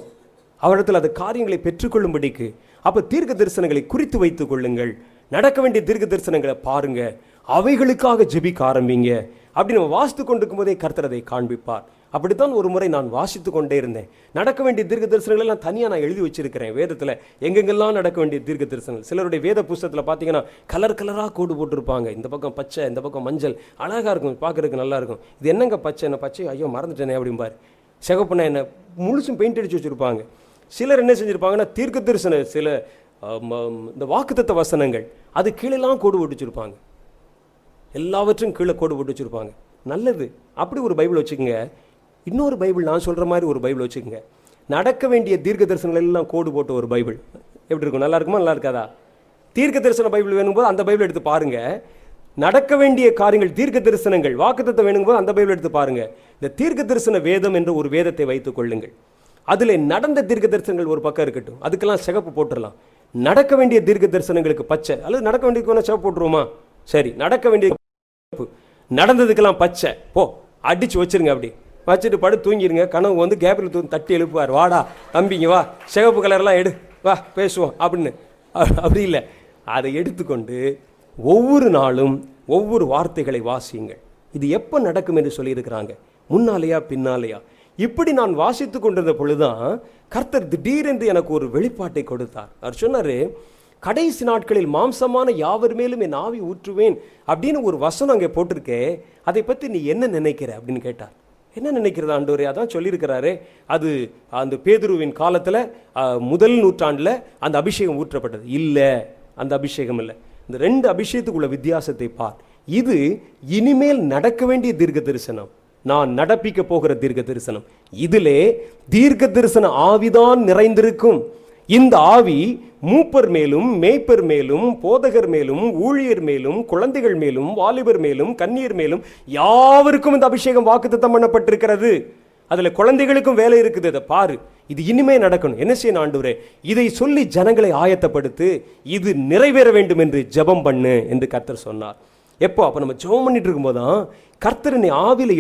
அவரிடத்தில் அந்த காரியங்களை பெற்றுக்கொள்ளும்படிக்கு. அப்போ தீர்க்க தரிசனங்களை குறித்து வைத்துக் கொள்ளுங்கள். நடக்க வேண்டிய தீர்க்க தரிசனங்களை பாருங்க. அவைகளுக்காக ஜெபிக்க ஆரம்பிங்க. அப்படி நம்ம வாசித்து கொண்டிருக்கும் போதே கர்த்தர் அதை காண்பிப்பார். அப்படித்தான் ஒரு முறை நான் வாசித்து கொண்டே இருந்தேன். நடக்க வேண்டிய தீர்க்க தரிசனங்கள் எல்லாம் தனியாக நான் எழுதி வச்சிருக்கிறேன் வேதத்தில். எங்கெங்கெல்லாம் நடக்க வேண்டிய தீர்க்க தரிசனங்கள் சிலருடைய வேத புஸ்தகத்தில் பார்த்தீங்கன்னா கலர் கலராக கோடு போட்டிருப்பாங்க. இந்த பக்கம் பச்சை இந்த பக்கம் மஞ்சள். அழகாக இருக்கும். பார்க்கறதுக்கு நல்லா இருக்கும். இது என்னங்க பச்சை? என்ன பச்சை? ஐயோ மறந்துட்டேனே அப்படிம்பார். சிகப்புனா என்ன முழுசும் பெயிண்ட் அடிச்சு வச்சிருப்பாங்க. சிலர் என்ன செஞ்சுருப்பாங்கன்னா தீர்க்க தரிசன சில இந்த வாக்குத்த வசனங்கள். அது கீழெல்லாம் கோடு போட்டு வச்சுருப்பாங்க. எல்லாவற்றும் கீழே கோடு போட்டு வச்சுருப்பாங்க. நல்லது. அப்படி ஒரு பைபிள் வச்சுக்கோங்க. இன்னொரு பைபிள் நான் சொல்கிற மாதிரி ஒரு பைபிள் வச்சுக்கோங்க. நடக்க வேண்டிய தீர்க்க தரிசனங்கள் எல்லாம் கோடு போட்ட ஒரு பைபிள். எப்படி இருக்கும்? நல்லா இருக்குமா? நல்லா இருக்காதா? தீர்க்க தரிசன பைபிள் வேணும்போது அந்த பைபிள் எடுத்து பாருங்க. நடக்க வேண்டிய காரியங்கள் தீர்க்க தரிசனங்கள் வாக்குத்தத்தை வேணும்போது அந்த பைபிள் எடுத்து பாருங்கள் இந்த தீர்க்க தரிசன வேதம் என்ற ஒரு வேதத்தை வைத்துக் கொள்ளுங்கள். அதில் நடந்த தீர்க்க தரிசனங்கள் ஒரு பக்கம் இருக்கட்டும். அதுக்கெல்லாம் சிகப்பு போட்டுடலாம் நடக்க வேண்டிய தீர்க்க தரிசனங்களுக்கு பச்சை. அல்லது நடக்க வேண்டியதுக்கு வேணா சிவப்பு போட்டுருவோமா? சரி. நடக்க வேண்டிய நடந்ததுக்கெல்லாம் பச்சை. போ அடிச்சு வச்சிருங்க அப்படி. வச்சுட்டு படு தூங்கிடுங்க கனவு வந்து கேபிள் தூங்கி தட்டி எழுப்புவார். வாடா தம்பிங்க வா. சிவப்பு கலர்லாம் எடு. வா பேசுவோம் அப்படின்னு. அப்படி இல்லை. அதை எடுத்துக்கொண்டு ஒவ்வொரு நாளும் ஒவ்வொரு வார்த்தைகளை வாசியுங்கள். இது எப்போ நடக்கும் என்று சொல்லியிருக்கிறாங்க. முன்னாலேயா பின்னாலேயா? இப்படி நான் வாசித்து கொண்டிருந்த பொழுதுதான் கர்த்தர் திடீரென்று எனக்கு ஒரு வெளிப்பாட்டை கொடுத்தார். அவர் சொன்னார் கடைசி நாட்களில் மாம்சமான யாவர் மேலும் என் ஆவி ஊற்றுவேன் அப்படின்னு ஒரு வசனம் அங்கே போட்டிருக்கே அதை பற்றி நீ என்ன நினைக்கிற அப்படின்னு கேட்டார். என்ன நினைக்கிறது ஆண்டவர்? அதான் சொல்லியிருக்கிறாரு அது அந்த பேதுருவின் காலத்தில் முதல் நூற்றாண்டில் அந்த அபிஷேகம் ஊற்றப்பட்டது. இல்லை அந்த அபிஷேகம் இல்லை. இந்த ரெண்டு அபிஷேகத்துக்குள்ள வித்தியாசத்தை பார். இது இனிமேல் நடக்க வேண்டிய தீர்க்க தரிசனம் நான் நடப்பிக்க போகிற தீர்க்க தரிசனம் இதிலே தீர்க்க தரிசன ஆவிதான் நிறைந்திருக்கும். இந்த ஆவி மூப்பர் மேலும் மேய்ப்பர் மேலும் போதகர் மேலும் ஊழியர் மேலும் குழந்தைகள் மேலும் வாலிபர் மேலும் கன்னியர் மேலும் யாவருக்கும் இந்த அபிஷேகம் வாக்குத்தத்தம் பண்ணப்பட்டிருக்கிறது. அதுல குழந்தைகளுக்கும் வேலை இருக்குது. அதை பாரு. இது இனிமே நடக்கணும். என்ன செய்யணும் ஆண்டவரே? இதை சொல்லி ஜனங்களை ஆயத்தப்படுத்து இது நிறைவேற வேண்டும் என்று ஜெபம் பண்ணு என்று கர்த்தர் சொன்னார். எப்போ? அப்போ நம்ம ஜெபம் பண்ணிட்டு இருக்கும்போது தான் கர்த்தர் என்னை ஆவியில